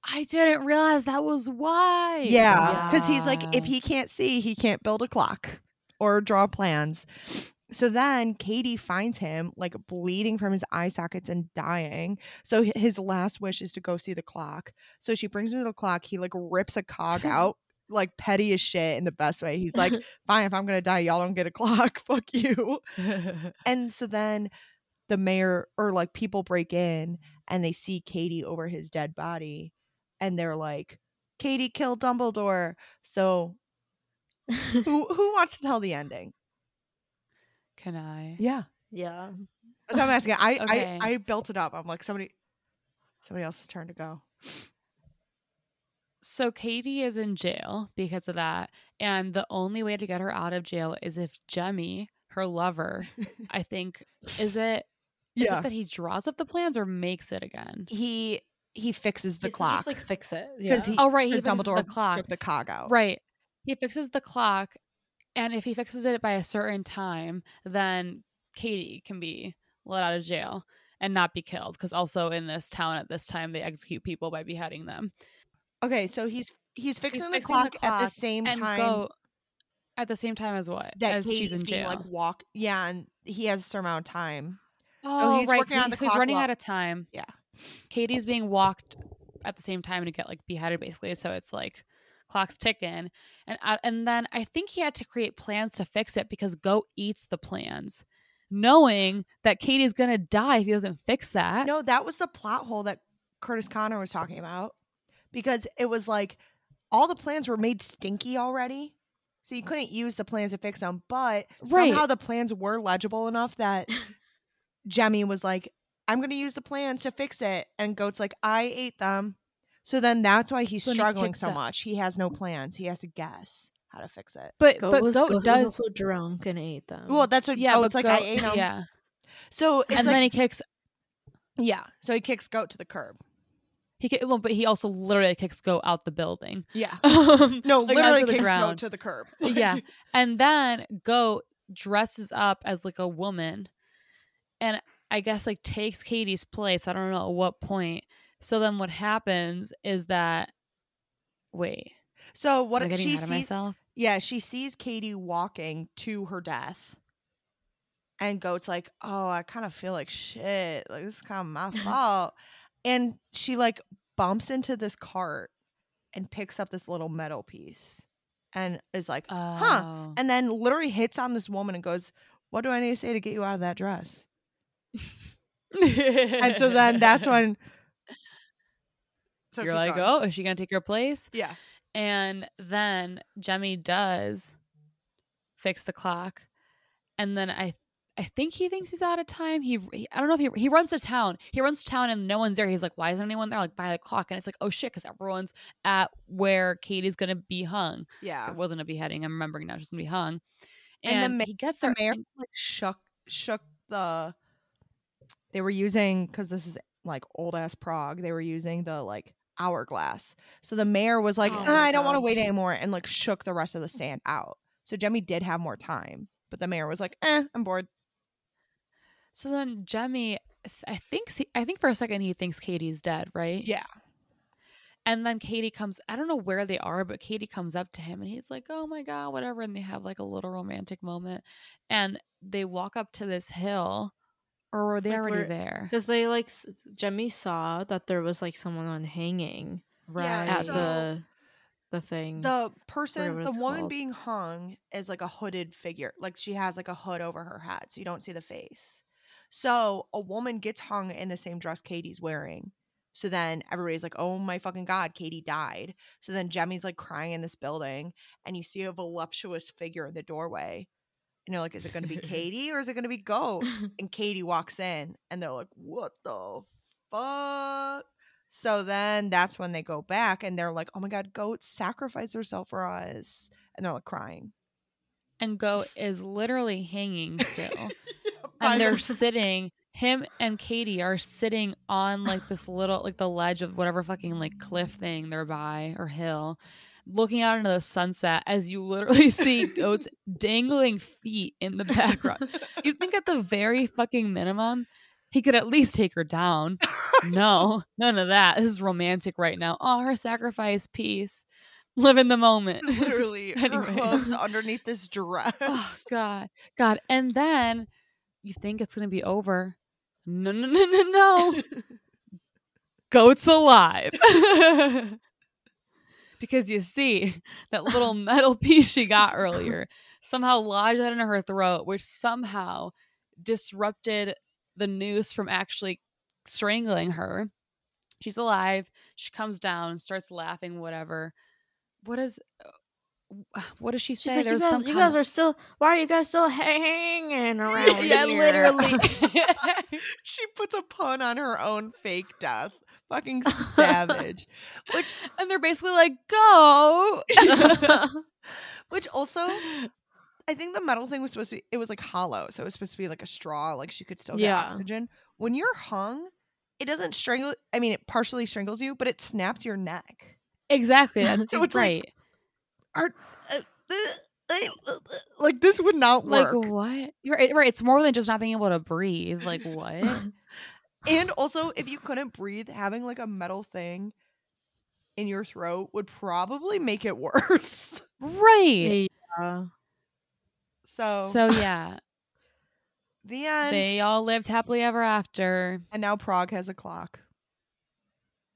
A: I didn't realize that was why.
B: Yeah. Because he's like, if he can't see, he can't build a clock or draw plans. So then Katie finds him like bleeding from his eye sockets and dying. So his last wish is to go see the clock. So she brings him to the clock. He like rips a cog out, like petty as shit in the best way. He's like, fine, if I'm going to die, y'all don't get a clock. Fuck you. And so then the mayor or like people break in and they see Katie over his dead body and they're like, Katie killed Dumbledore. So who who wants to tell the ending?
A: Can I?
B: Yeah.
C: yeah.
B: That's what I'm asking. I,
A: Okay.
B: I I built it up. I'm like somebody somebody else's turn to go.
A: So Katie is in jail because of that, and the only way to get her out of jail is if Jemmy, her lover, I think, is it? Is
B: Yeah.
A: it that he draws up the plans or makes it again?
B: he he fixes the
C: It's
B: clock
C: Just like fix it. Yeah.
B: he
A: Oh, right. He fixes
B: Dumbledore
A: the clock.
B: took the cog out.
A: Right. He fixes the clock, and if he fixes it by a certain time, then Katie can be let out of jail and not be killed. Because also in this town at this time, they execute people by beheading them.
B: Okay, so he's he's fixing, the,
A: fixing the
B: clock at the same
A: and
B: time
A: go at the same time as what?
B: that
A: as
B: Katie's
A: she's in
B: being
A: jail.
B: like walk. Yeah, and he has a certain amount of time.
A: oh,
B: he's
A: right.
B: working on
A: he-
B: the
A: he's
B: clock
A: running
B: while-
A: out of time.
B: Yeah.
A: Katie's being walked at the same time to get like beheaded, basically. So it's like clock's ticking, and uh, and then I think he had to create plans to fix it because Goat eats the plans, knowing that Katie's gonna die if he doesn't fix that.
B: No, that was the plot hole that Curtis Connor was talking about because it was like all the plans were made stinky already. So you couldn't use the plans to fix them, but
A: Right.
B: somehow the plans were legible enough that Jemmy was like, I'm going to use the plans to fix it. And Goat's like, I ate them. So then that's why he's
A: So
B: struggling so
A: it.
B: much. He has no plans. He has to guess how to fix it.
A: but
C: Goat
A: but
C: was,
A: Goat
C: Goat
A: does.
C: was also drunk and ate them.
B: Well, that's what
A: yeah,
B: Goat's like,
A: Goat,
B: I ate them.
A: Yeah,
B: So it's
A: and
B: like,
A: then he kicks.
B: yeah. So he kicks Goat to the curb.
A: He well, but he also literally kicks Goat out the building.
B: Yeah.
A: Um,
B: No,
A: like,
B: literally kicks
A: ground.
B: to the curb.
A: yeah and then goat dresses up as like a woman and i guess like takes katie's place i don't know at what point so then what happens is that wait
B: So what
A: am I getting
B: she sees?
A: myself
B: Yeah, she sees Katie walking to her death, and Goat's like, "Oh, I kind of feel like shit. Like this is kind of my fault." And she like bumps into this cart and picks up this little metal piece, and is like, "Huh?"
A: Oh.
B: And then literally hits on this woman and goes, "What do I need to say to get you out of that dress?" And so then that's when. So
A: you're like
B: going.
A: oh is she gonna take her place
B: yeah,
A: and then jemmy does fix the clock and then i i think he thinks he's out of time. He, he i don't know if he he runs to town. He runs to town and no one's there. He's like why isn't anyone there? Like by the clock. And it's like oh shit because everyone's at where katie's gonna be hung.
B: Yeah.
A: So it wasn't a beheading. I'm remembering now she's gonna be hung.
B: And
A: and,
B: the ma-
A: he gets
B: the mayor
A: and-
B: like shook shook the they were using because this is like old ass prague they were using the like hourglass. So the mayor was like
C: Oh
B: "Ah, i don't want to wait anymore and like shook the rest of the sand out. So jemmy did have more time but the mayor was like eh i'm bored
A: so then jemmy i think i think for a second he thinks katie's dead right
B: yeah
A: And then Katie comes, I don't know where they are, but Katie comes up to him and he's like, oh my God, whatever. And they have like a little romantic moment. And they walk up to this hill, or were they
C: Like,
A: already
C: where-
A: there?
C: because they like Jemmy saw that there was like someone on hanging
B: Yeah,
C: at
B: so-
C: the the thing.
B: the person the woman
C: called.
B: being hung is like a hooded figure like she has like a hood over her head so you don't see the face so a woman gets hung in the same dress katie's wearing so then everybody's like oh my fucking god katie died so then jemmy's like crying in this building and you see a voluptuous figure in the doorway and you're like is it going to be katie or is it going to be goat and Katie walks in and they're like, What the fuck? So then that's when they go back and they're like, Oh my god, goat sacrificed herself for us. And they're like crying.
A: And Goat is literally hanging still. And they're sitting, him and Katie are sitting on like this little, like the ledge of whatever fucking like cliff thing they're by or hill. Looking out into the sunset as you literally see goats dangling feet in the background. You'd think at the very fucking minimum, he could at least take her down. No, none of that. This is romantic right now. Oh, her sacrifice, peace. Live in the moment.
B: literally her
A: Anyway.
B: hooves underneath this oh, dress.
A: oh, God. God. And then you think it's going to be over. No, no, no, no, no. Goat's alive. because you see, that little metal piece she got earlier somehow lodged that into her throat, which somehow disrupted the noose from actually strangling her. She's alive. She comes down, starts laughing, whatever. What is. What does she
C: She's
A: say?
C: like, you guys,
A: some
C: you guys
A: of-
C: are still. Why are you guys still hanging around?
A: yeah,
C: here?"
A: literally.
B: she puts a pun on her own fake death. Fucking savage. Which
A: and they're basically like, go.
B: which also I think the metal thing was supposed to be it was like hollow, so it was supposed to be like a straw, like she could still get
C: Yeah.
B: oxygen, when you're hung, it doesn't strangle. I mean, it partially strangles you, but it snaps your neck.
A: Exactly. That's
B: So it's like,
A: right.
B: Are uh, uh, uh, uh, like this would not
A: Like,
B: work.
A: what? You're right, right. It's more than just not being able to breathe. Like what?
B: and also, if you couldn't breathe, having like a metal thing in your throat would probably make it worse.
A: right.
C: Yeah.
B: So,
A: So yeah,
B: the end.
A: they all lived happily ever after.
B: and now Prague has a clock.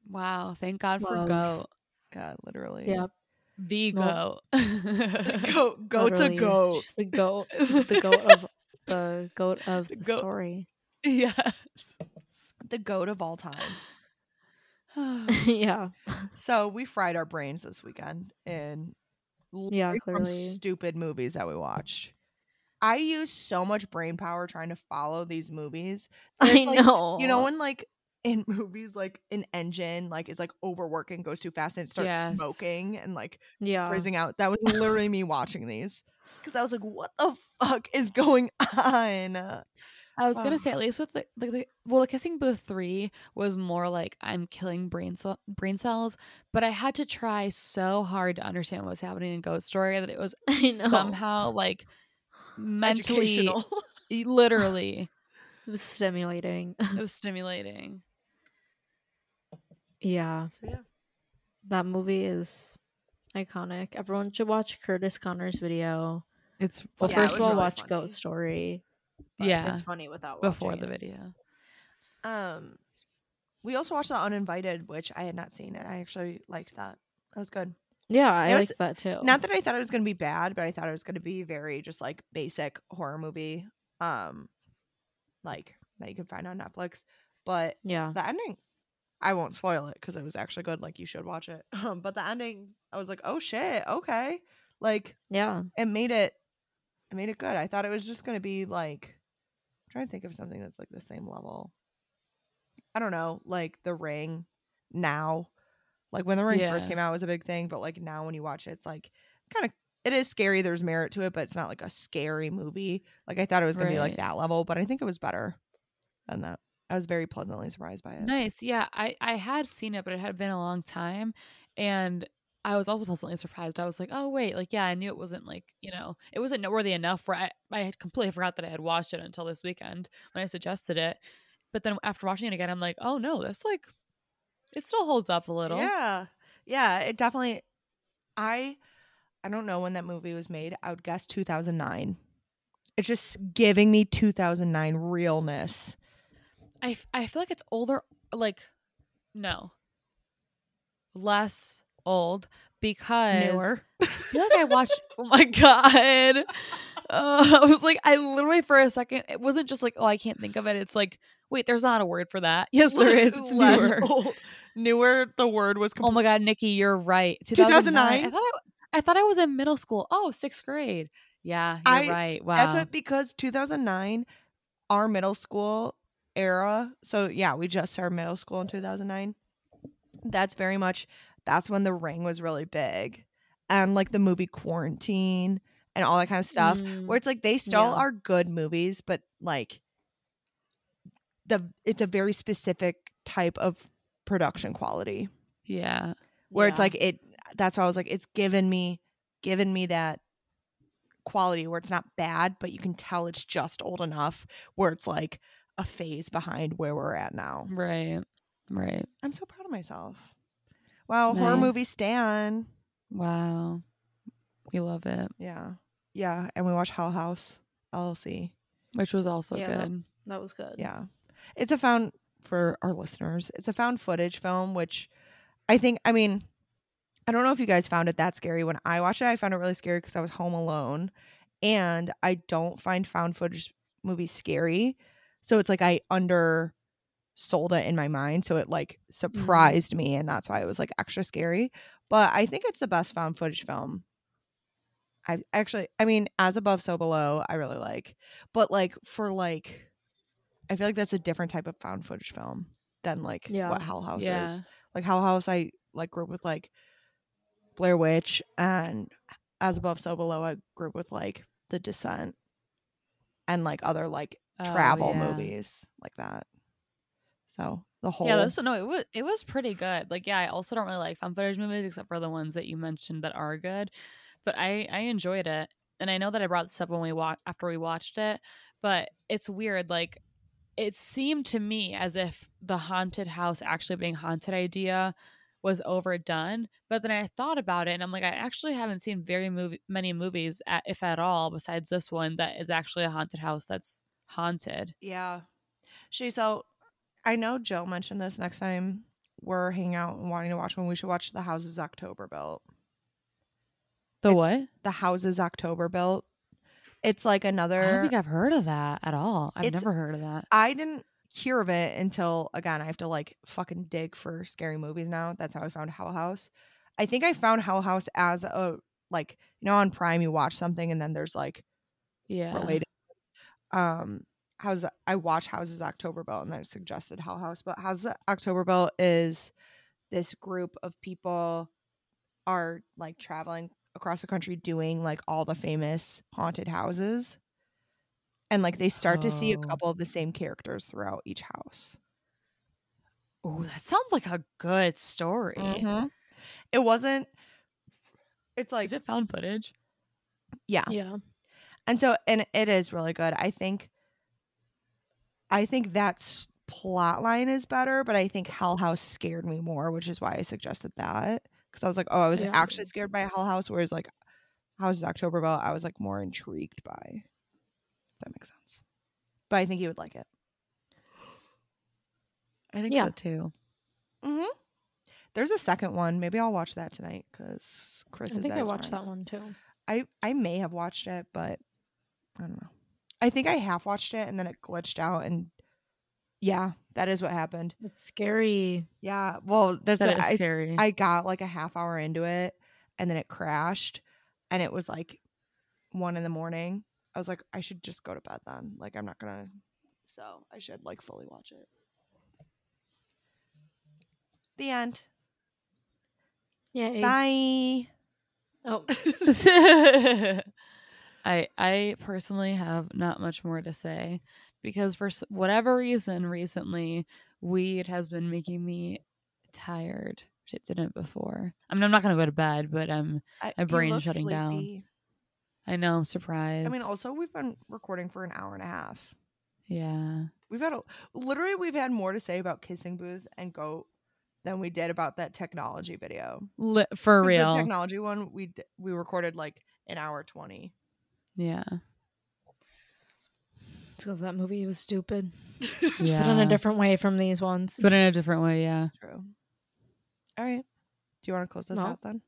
A: Wow. Thank God for goat.
B: God, literally.
C: Yep.
A: The
C: Well,
A: goat.
B: Go go to
C: Literally,
B: goat.
C: she's The goat. The goat of the goat of
B: The
C: the,
B: goat.
C: story.
A: yes.
B: The goat of all time.
C: yeah.
B: So we fried our brains this weekend in
C: Yeah, clearly.
B: stupid movies that we watched. I use so much brain power trying to follow these movies.
C: I
B: it's like-
C: know.
B: You know when like in movies like an engine like is like overworking, goes too fast and it starts
A: Yes.
B: smoking and like
C: Yeah.
B: freezing out. That was literally me watching these. Because I was like, what the fuck is going on?
A: I was gonna say at least with the, the, the well, the kissing booth three was more like I'm killing brain cell, brain cells, but I had to try so hard to understand what was happening in Goat Story that it was
C: I know.
A: somehow like mentally,
B: Educational.
A: literally,
C: It was stimulating.
A: it was stimulating.
C: Yeah.
B: so yeah.
C: That movie is iconic. Everyone should watch Curtis Connor's video.
A: It's
C: Well,
B: Yeah,
C: first
B: was
C: of all,
B: really
C: watch
B: funny.
C: Goat Story.
A: Yeah.
C: It's funny without
A: before the
C: it.
A: video.
B: Um, we also watched The Uninvited, which I had not seen, and I actually liked that. That was good.
C: Yeah, I
B: It was-
C: like that too.
B: Not that I thought it was going to be bad, but I thought it was going to be very just like basic horror movie, um, like that you can find on Netflix. But
C: yeah.
B: the ending, I won't spoil it because it was actually good. Like you should watch it. Um, but the ending, I was like, oh shit, okay, like
C: Yeah.
B: it made it, it made it good. I thought it was just going to be like, I'm trying to think of something that's like the same level. I don't know, like The Ring. Now, like when The Ring first came out, was a big thing. But like now, when you watch it, it's like kind of it is scary. There's merit to it, but it's not like a scary movie. Like I thought it was going to be like that level, but I think it was better than that. I was very pleasantly surprised by it.
A: Nice. Yeah, I I had seen it, but it had been a long time, and I was also pleasantly surprised. I was like, oh wait, like yeah, I knew it wasn't like you know, it wasn't noteworthy enough where I I had completely forgot that I had watched it until this weekend when I suggested it. But then after watching it again, I'm like, oh no, that's like, it still holds up a little.
B: Yeah. Yeah, it definitely I I don't know when that movie was made. I would guess 2009. It's just giving me 2009 realness.
A: I I feel like it's older, like no, less old because
B: Newer.
A: I feel like I watched. oh my god! Uh, I was like, I literally for a second, it wasn't just like, oh, I can't think of it. It's like, wait, there's not a word for that. Yes, there is. It's
B: Less
A: newer.
B: old. Newer, the word was
A: Oh my god, Nikki, you're right.
B: 2009?
A: I thought I, I thought I was in middle school. Oh, sixth grade. Yeah, you're
B: I-
A: right. Wow.
B: That's what because 2009, our middle school era. So yeah, we just started middle school in 2009. That's very much that's when the ring was really big. And like the movie Quarantine and all that kind of stuff.
A: Mm,
B: Where it's like they still
C: Yeah.
B: are good movies, but like the it's a very specific type of production quality.
A: yeah.
B: Where it's like it that's why I was like, it's given me given me that quality where it's not bad, but you can tell it's just old enough where it's like a phase behind where we're at now.
A: Right. Right.
B: I'm so proud of myself. Wow, horror movie Stan.
A: Wow. We love it.
B: Yeah. Yeah. And we watch Hell House LLC.
A: Which was also
C: Yeah.
A: good.
C: That was good.
B: Yeah. It's a found for our listeners. It's a found footage film, which I think I mean, I don't know if you guys found it that scary. When I watched it, I found it really scary because I was home alone. And I don't find found footage movies scary. So it's like I undersold it in my mind. So it like mm-hmm. surprised me and that's why it was like extra scary. But I think it's the best found footage film. I actually I mean, as above, so below, I really like. But like for like I feel like that's a different type of found footage film than like
C: Yeah.
B: what Hell House
A: Yeah.
B: is. Like Hell House, I like grew up with like Blair Witch, and As Above, So Below, I grew up with like The Descent, and like other like
A: Oh,
B: travel
A: yeah.
B: movies like that. So the whole
A: Yeah, this no, it was it was pretty good. Like, yeah, I also don't really like found footage movies except for the ones that you mentioned that are good. But I I enjoyed it, and I know that I brought this up when we watched after we watched it. But it's weird, like it seemed to me as if the haunted house actually being haunted idea was overdone. But then I thought about it, and I'm like, I actually haven't seen very movie many movies, at, if at all, besides this one that is actually a haunted house that's haunted.
B: Yeah. She so I know Joe mentioned this next time we're hanging out and wanting to watch one. We should watch the houses October built.
A: The
B: It's-
A: what?
B: The houses October built. It's like another.
A: I don't think I've heard of that at all. I've never heard of that.
B: I didn't hear of it until again I have to like fucking dig for scary movies now. That's how I found Hell House. I think I found Hell House as a like you know on Prime you watch something and then there's like
A: Yeah.
B: related. Um, how's I watch Houses October Built and then it suggested Hell House, but Houses October Built is this group of people are like traveling across the country doing like all the famous haunted houses. And like they start to see a
A: Oh.
B: couple of the same characters throughout each house.
A: Oh, that sounds like a good story.
B: Mhm. It wasn't it's like
A: Is it found footage?
B: yeah.
C: Yeah.
B: And so and it is really good. I think I think that's plot line is better, but I think Hell House scared me more, which is why I suggested that. Because I was like, oh, I was
C: Yeah.
B: actually scared by Hell House, whereas like Houses October Built, I was like more intrigued by. If that makes sense. But I think you would like it.
A: I think
C: Yeah.
A: so too.
B: Mm-hmm. There's a second one. Maybe I'll watch that tonight because Chris
C: I
B: is
C: I
B: think
C: I
B: his
C: watched that one too.
B: I I may have watched it, but I don't know. I think I half watched it and then it glitched out and yeah, that is what happened.
C: It's scary.
B: Yeah, well, that's
A: That
B: what I
A: scary.
B: I got like a half hour into it and then it crashed and it was like one in the morning. I was like, I should just go to bed then. Like I'm not gonna so I should like fully watch it. The end.
C: Yeah.
B: Bye.
C: Oh,
A: I I personally have not much more to say because for whatever reason recently weed has been making me tired. It didn't before. I mean, I'm not gonna go to bed, but I'm.
B: I,
A: My brain's
B: look
A: shutting down. I know. I'm surprised.
B: I mean, also we've been recording for an hour and a half.
A: yeah.
B: We've had a, literally we've had more to say about kissing booth and goat than we did about that technology video.
A: Li- for real.
B: the technology one we d- we recorded like an hour twenty.
A: Yeah.
C: it's because that movie was stupid.
A: Yeah.
C: But in a different way from these ones.
A: But in a different way. Yeah.
B: True. All right. Do you want to close this
C: No.
B: out then?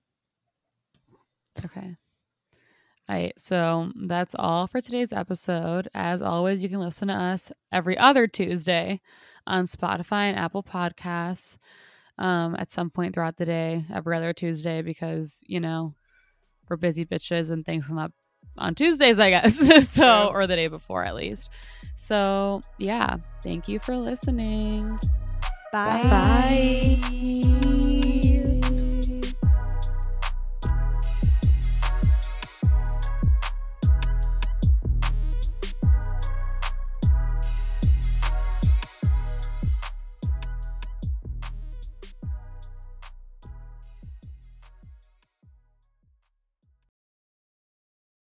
A: Okay. All right, so that's all for today's episode. As always, you can listen to us every other Tuesday on Spotify and Apple Podcasts um, at some point throughout the day, every other Tuesday, because, you know, we're busy bitches and things come up on Tuesdays, I guess. so,
B: True.
A: or the day before at least. So, yeah, thank you for listening.
B: Bye.
C: Bye.
A: Bye.